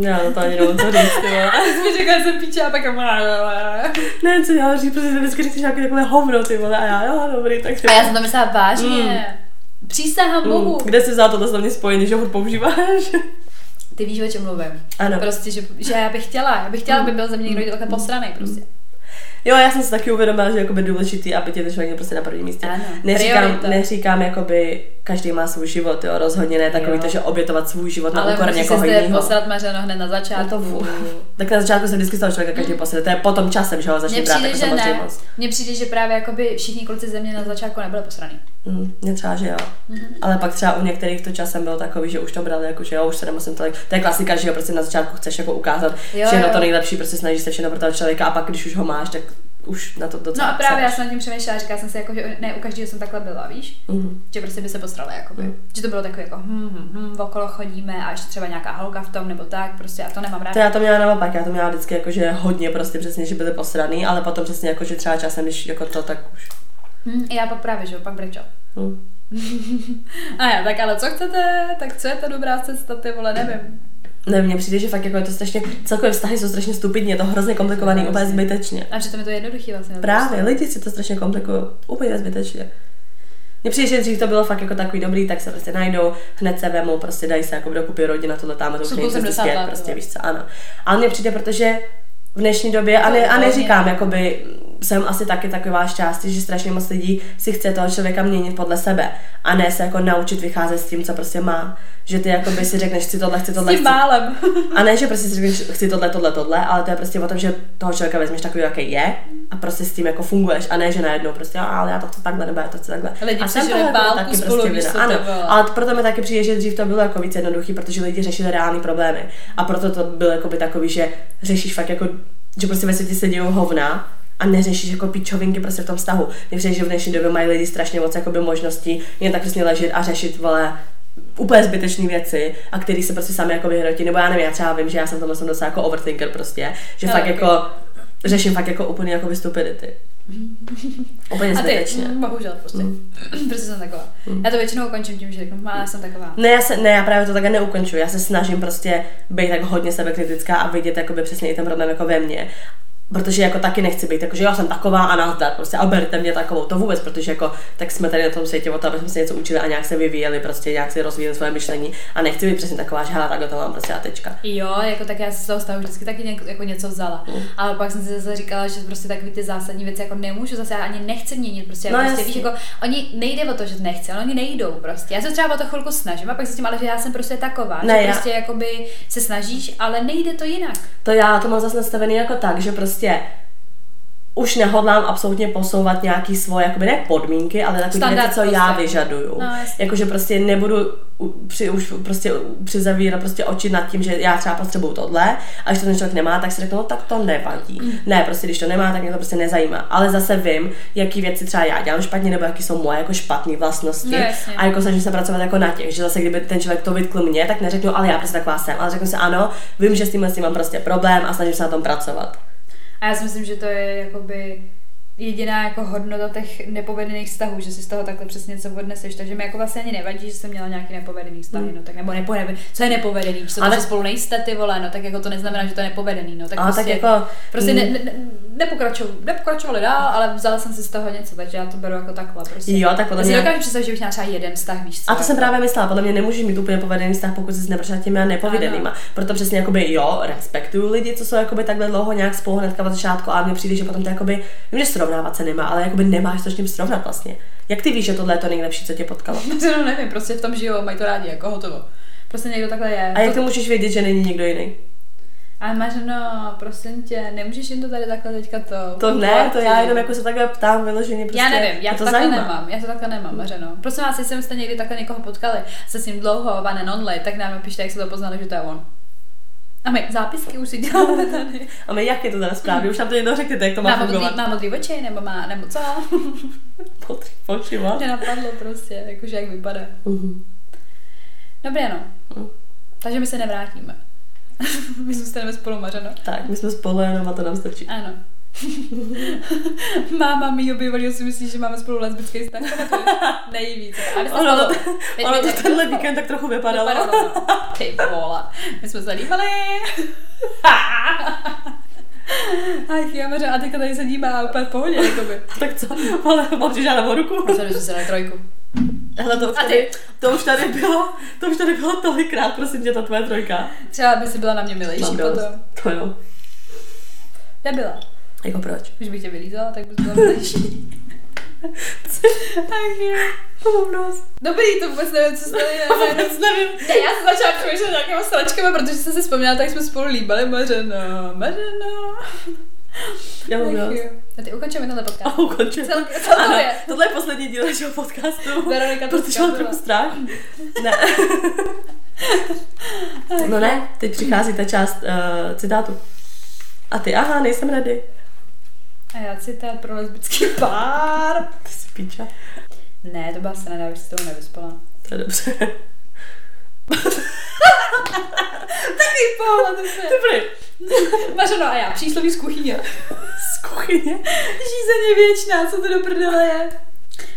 Speaker 2: já no to ani co říct, ty vole.
Speaker 1: A jsi mi řekla, že jsem píče a pak
Speaker 2: Ne, co já říct, protože ty vždycky řekneš nějaké takové hovno, ty vole, a já, jo, dobrý, tak
Speaker 1: A já jsem to myslela vážně. Přísahám Bohu.
Speaker 2: Mm, kde jsi vzal tohle slovní spojení, že ho používáš?
Speaker 1: Ty víš, o čem mluvím.
Speaker 2: Ano.
Speaker 1: Prostě, že, že já bych chtěla, já bych chtěla, aby byl ze mě někdo takhle posraný prostě.
Speaker 2: Jo, já jsem si taky uvědomila, že je jakoby důležitý, aby tě ten člověk prostě na prvním místě.
Speaker 1: Ano.
Speaker 2: Neříkám,
Speaker 1: Priorita.
Speaker 2: neříkám jakoby každý má svůj život, jo, rozhodně ne takový
Speaker 1: Jo.
Speaker 2: to, že obětovat svůj život na
Speaker 1: Ale
Speaker 2: úkor
Speaker 1: musíš se
Speaker 2: někoho jiného.
Speaker 1: posrat mařeno hned na začátku.
Speaker 2: No to. Tak na začátku se vždycky z toho člověka každý posede, to je potom časem, že ho začne brát jako
Speaker 1: že ne.
Speaker 2: samozřejmost.
Speaker 1: Mně přijde, že právě jakoby všichni kluci ze mě na začátku nebyli posraný.
Speaker 2: Mm, mně třeba, že jo.
Speaker 1: Mhm.
Speaker 2: Ale pak třeba u některých to časem bylo takový, že už to brali jako, že jo, už se nemusím tolik. To je klasika, že jo, prostě na začátku chceš jako ukázat
Speaker 1: Jo,
Speaker 2: všechno
Speaker 1: jo.
Speaker 2: to nejlepší, prostě snažíš se všechno pro toho člověka a pak, když už ho máš, tak už na to docela
Speaker 1: No a právě já jsem nad tím přemýšlela, říkala jsem si, jako, že ne u každého jsem takhle byla, víš?
Speaker 2: Mhm.
Speaker 1: Že prostě by se postrala, jakoby.
Speaker 2: Mm.
Speaker 1: Že to bylo takové jako, hm, hm, hm, okolo chodíme a ještě třeba nějaká holka v tom nebo tak, prostě a to nemám
Speaker 2: To
Speaker 1: ráda.
Speaker 2: já to měla naopak, já to měla vždycky jako, že hodně prostě přesně, že byly posraný, ale potom přesně jako, že třeba časem, když jako to, tak už.
Speaker 1: Hm, já pak právě, že jo, pak brečel.
Speaker 2: Hm.
Speaker 1: A já, tak ale co chcete, tak co je ta dobrá cesta, ty vole, nevím.
Speaker 2: Ne, mně přijde, že fakt jako je to strašně, celkové vztahy jsou strašně stupidní, je to hrozně komplikovaný, úplně zbytečně.
Speaker 1: A přitom je to jednoduchý vlastně.
Speaker 2: Právě, lidi si to strašně komplikují, úplně zbytečně. Mně přijde, že dřív to bylo fakt jako takový dobrý, tak se prostě najdou, hned se vemou, prostě dají se jako dokupy rodina, tohle tam, to už
Speaker 1: Jsou
Speaker 2: není
Speaker 1: po 70
Speaker 2: zpět,
Speaker 1: let,
Speaker 2: prostě víš co, ano. Ale mně přijde, protože v dnešní době, a, ne, a neříkám, jakoby, jsem asi taky taková šťastí, že strašně moc lidí si chce toho člověka měnit podle sebe a ne se jako naučit vycházet s tím, co prostě má. Že ty jakoby si řekneš, chci tohle, chci
Speaker 1: S
Speaker 2: tohle,
Speaker 1: tím
Speaker 2: chci,
Speaker 1: bálem.
Speaker 2: a ne, že prostě si řekneš, chci tohle, tohle, tohle, ale to je prostě o tom, že toho člověka vezmeš takový, jaký je a prostě s tím jako funguješ a ne, že najednou prostě, "A, ale já to chci takhle, nebo já to chci takhle.
Speaker 1: Lidi
Speaker 2: a
Speaker 1: žili
Speaker 2: tohle taky
Speaker 1: spolu, víš,
Speaker 2: vina. Ano, ale proto mi taky přijde, že dřív to bylo jako víc jednoduchý, protože lidi řešili reální problémy. A proto to bylo jako by takový, že řešíš fakt jako, že prostě ve světě se dějou hovna, a neřešíš jako pičovinky prostě v tom vztahu. Mně přijde, že v dnešní době mají lidi strašně moc jakoby možností jen tak přesně ležet a řešit, vole, úplně zbytečné věci a který se prostě sami jako vyhrotí, nebo já nevím, já třeba vím, že já jsem tomhle jsem docela jako overthinker prostě, že
Speaker 1: No,
Speaker 2: fakt
Speaker 1: ok.
Speaker 2: jako řeším fakt jako úplně jako stupidity. úplně
Speaker 1: A ty,
Speaker 2: zbytečně.
Speaker 1: mm, bohužel prostě.
Speaker 2: Mm.
Speaker 1: prostě jsem taková. Já to většinou ukončím tím, že řeknu, má, já jsem taková.
Speaker 2: Ne, já se, ne, já právě to takhle neukončuji. Já se snažím prostě být tak hodně sebekritická a vidět jakoby přesně i ten problém jako ve mně. Protože jako taky nechci být, jako, že já jsem taková a nazdar, prostě a berte mě takovou, to vůbec, protože jako tak jsme tady na tom světě o to, aby jsme se něco učili a nějak se vyvíjeli, prostě nějak si rozvíjeli svoje myšlení a nechci být přesně taková, že hele, takhle to mám prostě a tečka.
Speaker 1: Jo, jako tak já si z toho stavu vždycky taky něk, jako něco vzala.
Speaker 2: Mm.
Speaker 1: Ale pak jsem si zase říkala, že prostě takový ty zásadní věci jako nemůžu zase, já ani nechci měnit. Prostě,
Speaker 2: No,
Speaker 1: no, prostě víš, jako oni nejde o to, že nechci, ale oni nejdou prostě. Já se třeba o to chvilku snažím a pak si tím, ale že já jsem prostě taková,
Speaker 2: Ne,
Speaker 1: že
Speaker 2: já-
Speaker 1: prostě jakoby se snažíš, ale nejde to jinak.
Speaker 2: To já to mám zase nastavený jako tak, že prostě už nehodlám absolutně posouvat nějaký svoje, jakoby ne podmínky, ale takové věci, co já
Speaker 1: prostě.
Speaker 2: vyžaduju.
Speaker 1: No.
Speaker 2: Jakože prostě nebudu při, už prostě přizavírat prostě oči nad tím, že já třeba potřebuju tohle a když to ten člověk nemá, tak si řeknu, no tak to nevadí.
Speaker 1: Mm.
Speaker 2: Ne, prostě když to nemá, tak mě to prostě nezajímá. Ale zase vím, jaký věci třeba já dělám špatně, nebo jaký jsou moje jako špatné vlastnosti.
Speaker 1: No, jasně.
Speaker 2: a jako snažím se pracovat jako na těch, že zase kdyby ten člověk to vytkl mě, tak neřeknu, ale já prostě taková jsem. Ale řeknu si ano, vím, že s tímhle s tím mám prostě problém a snažím se na tom pracovat.
Speaker 1: A já si myslím, že to je jakoby jediná jako hodnota těch nepovedených vztahů, že si z toho takhle přesně něco odneseš. Takže mi jako vlastně ani nevadí, že jsem měla nějaký nepovedený vztah,
Speaker 2: Hmm.
Speaker 1: no tak nebo nepovedený. Co je nepovedený? Co to,
Speaker 2: Ale-
Speaker 1: že spolu nejste ty vole, no tak jako to neznamená, že to je nepovedený, no tak
Speaker 2: Ale
Speaker 1: prostě,
Speaker 2: tak jako...
Speaker 1: prostě ne,
Speaker 2: mm,
Speaker 1: ne, ne, nepokračovali, nepokračovali dál, ale vzala jsem si z toho něco, takže já to beru jako takhle prostě.
Speaker 2: Jo, tak podle
Speaker 1: Já si
Speaker 2: mě-
Speaker 1: dokážu představit, že bych měla třeba jeden vztah, víš co?
Speaker 2: A to jsem
Speaker 1: jako.
Speaker 2: právě myslela, podle mě nemůžeš mít úplně povedený vztah, pokud jsi neprošla těmi nepovedenýma. Proto přesně jakoby jo, respektuju lidi, co jsou jakoby takhle dlouho nějak spolu hnedka od začátku, ale mně přijde, že potom to jakoby, vím, že srovnávat se nemá, ale jakoby nemáš to s čím srovnat vlastně. Jak ty víš, že tohle je to nejlepší, co tě potkalo?
Speaker 1: No, nevím, prostě v tom žijou, mají to rádi, jako hotovo. Prostě někdo takhle je.
Speaker 2: A jak to můžeš vědět, že není někdo jiný?
Speaker 1: Ale Mařeno, prosím tě, nemůžeš jim to tady takhle teďka to...
Speaker 2: To ne, to já jenom jako se takhle ptám vyloženě prostě.
Speaker 1: já nevím, já
Speaker 2: mě
Speaker 1: to, takhle
Speaker 2: zajímá.
Speaker 1: nemám, já to takhle nemám, Mařeno. Prosím vás, jestli jste někdy takhle někoho potkali, se s ním dlouho, one and only, tak nám napište, jak se to poznali, že to je on. A my zápisky už si děláme tady.
Speaker 2: A my jak je to teda správně? Už nám to jednou řekněte, jak to má
Speaker 1: Má modrý,
Speaker 2: fungovat.
Speaker 1: má modrý oči, nebo má, nebo co?
Speaker 2: Potří očima.
Speaker 1: Mě napadlo prostě, jakože jak vypadá.
Speaker 2: Mhm.
Speaker 1: Dobré no.
Speaker 2: Mhm.
Speaker 1: Takže my se nevrátíme. my zůstaneme spolu, Mařeno.
Speaker 2: Tak, my jsme spolu jenom a to nám stačí.
Speaker 1: Ano. Máma mýho bývalého si myslí, že máme spolu lesbický vztah. Nejvíc.
Speaker 2: Ono,
Speaker 1: spolu-
Speaker 2: to,
Speaker 1: Vy-
Speaker 2: ono to tenhle víkend tak trochu vypadalo.
Speaker 1: Vypadalo, no. Ty vole. My jsme se líbili. Ach, já a teďka tady sedíme a úplně v pohodě, jakoby.
Speaker 2: Tak co? Ale mám ti žádnou ruku.
Speaker 1: Když jsme se dali trojku?
Speaker 2: Hele, to
Speaker 1: ty?
Speaker 2: tady, to už tady bylo, to už tady bylo tolikrát, prosím tě, ta tvoje trojka.
Speaker 1: Třeba by si byla na mě milejší
Speaker 2: Mám dost.
Speaker 1: potom.
Speaker 2: To jo.
Speaker 1: Nebyla.
Speaker 2: Jako proč?
Speaker 1: Když bych tě vylízala, tak bys byla milejší.
Speaker 2: Omlouvám
Speaker 1: Dobrý, to vůbec nevím, co se tady
Speaker 2: Vůbec nevím.
Speaker 1: Ne, já jsem začala přemýšlet nějakýma sračkami, protože jsem si vzpomněla, tak jsme spolu líbali Mařeno, Mařeno.
Speaker 2: Já mám.
Speaker 1: A ty ukončíme tenhle
Speaker 2: A
Speaker 1: podcast.
Speaker 2: ukončím.
Speaker 1: Cel,
Speaker 2: Ano,
Speaker 1: celkově.
Speaker 2: tohle je poslední díl našeho podcastu.
Speaker 1: Veronika to
Speaker 2: Protože mám trochu strach. Ne. No ne, teď přichází ta část uh, citátu. A ty, aha, nejsem ready.
Speaker 1: A já citát pro lesbický pár.
Speaker 2: Ty jsi píča.
Speaker 1: Ne, to byla se nedá, už si toho nevyspala.
Speaker 2: To je dobře.
Speaker 1: Takový pohled, dobře.
Speaker 2: Dobrý.
Speaker 1: Mařeno a já, přísloví z kuchyně.
Speaker 2: Z kuchyně.
Speaker 1: Žízeně věčná, co to do prdele je?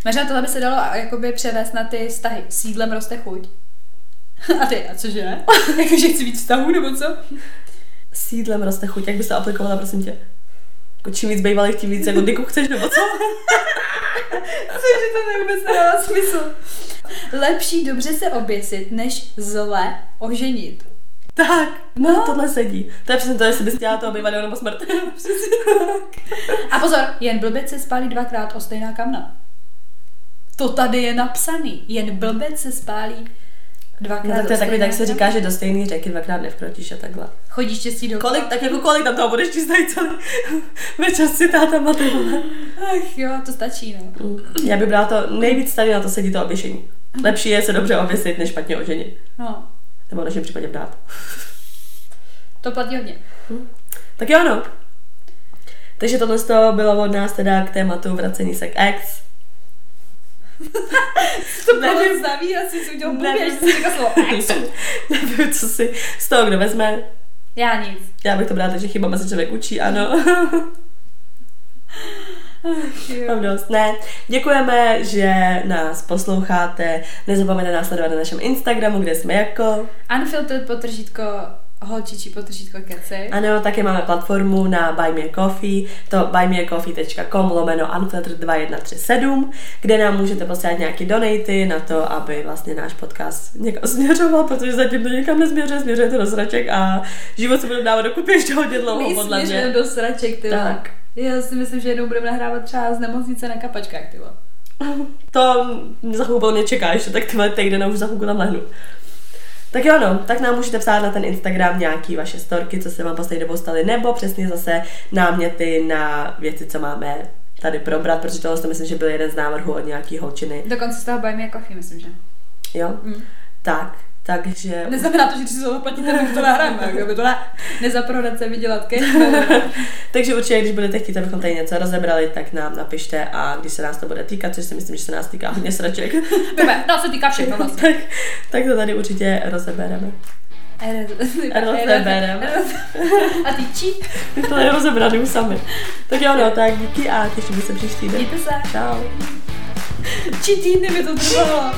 Speaker 1: Mařeno, tohle by se dalo jakoby převést na ty vztahy. Sídlem roste chuť. A ty, a cože? Jakože chci víc vztahů, nebo co?
Speaker 2: Sídlem roste chuť, jak bys to aplikovala, prosím tě? Jako čím víc bývalých, tím víc jako diku chceš, nebo co?
Speaker 1: Cože to vůbec nedává smysl. Lepší dobře se oběsit, než zle oženit.
Speaker 2: Tak, no, no, tohle sedí. To je přesně to, jestli bys chtěla toho bývalého nebo smrt.
Speaker 1: A pozor, jen blbec se spálí dvakrát o stejná kamna. To tady je napsaný. Jen blbec se spálí dvakrát
Speaker 2: No, tak to je takový, tak se říká, že do stejné řeky dvakrát nevkročíš a takhle.
Speaker 1: Chodí štěstí do
Speaker 2: Kolik, tak jako kolik tam toho budeš číst tady celý večer s citátama, ty vole.
Speaker 1: Ach jo, to stačí, no.
Speaker 2: Mm. Já bych brala to, nejvíc tady na to sedí to oběšení. Lepší je se dobře oběsit, než špatně oženit.
Speaker 1: no.
Speaker 2: Nebo v našem případě brát.
Speaker 1: To platí hodně.
Speaker 2: Tak jo, no. Takže tohle z toho bylo od nás teda k tématu vracení se k ex.
Speaker 1: To bylo známý, asi si udělal blbě, že jsi říkal slovo ex.
Speaker 2: Nevím, co si z toho kdo vezme.
Speaker 1: Já nic.
Speaker 2: Já bych to brala, takže chybama se člověk učí, ano. Mám dost. Ne, děkujeme, že nás posloucháte. Nezapomeňte nás sledovat na našem Instagramu, kde jsme jako.
Speaker 1: Unfiltered potržítko holčičí potržítko keci.
Speaker 2: Ano, také máme platformu na Buy Me Coffee, to buymeacoffee.com lomeno unfiltered 2137, kde nám můžete posílat nějaký donaty na to, aby vlastně náš podcast někam směřoval, protože zatím to někam nesměřuje, směřuje to do sraček a život se bude dávat dokupy ještě hodně dlouho,
Speaker 1: My
Speaker 2: podle mě.
Speaker 1: do sraček, ty vole.
Speaker 2: Tak.
Speaker 1: Já si myslím, že jednou budeme nahrávat třeba z nemocnice na kapačkách, ty.
Speaker 2: To za chvilku mě čeká ještě, tak tyhle týden a už za chvilku tam lehnu. Tak jo, no, tak nám můžete psát na ten Instagram nějaký vaše storky, co se vám poslední dobou staly, nebo přesně zase náměty na věci, co máme tady probrat, protože tohle to myslím, že byl jeden z návrhů od nějaký holčiny.
Speaker 1: Dokonce z toho buy me a coffee, myslím, že.
Speaker 2: Jo?
Speaker 1: Mm.
Speaker 2: Tak, takže...
Speaker 1: Neznamená to, že když si to zaplatíte, tak to nahráme, jako by to ne. Nezaprodat se vydělat ke.
Speaker 2: takže určitě, když budete chtít, abychom tady něco rozebrali, tak nám napište a když se nás to bude týkat, což si myslím, že se nás týká hodně sraček,
Speaker 1: Víme, no se týká všechno vlastně.
Speaker 2: tak, tak to tady určitě rozebereme. Rozebereme.
Speaker 1: A ty čí?
Speaker 2: My to nerozebrali už sami. Tak jo, no, tak díky a těšíme se příští den.
Speaker 1: Mějte se.
Speaker 2: Ciao.
Speaker 1: Čí týdny mi to trvalo.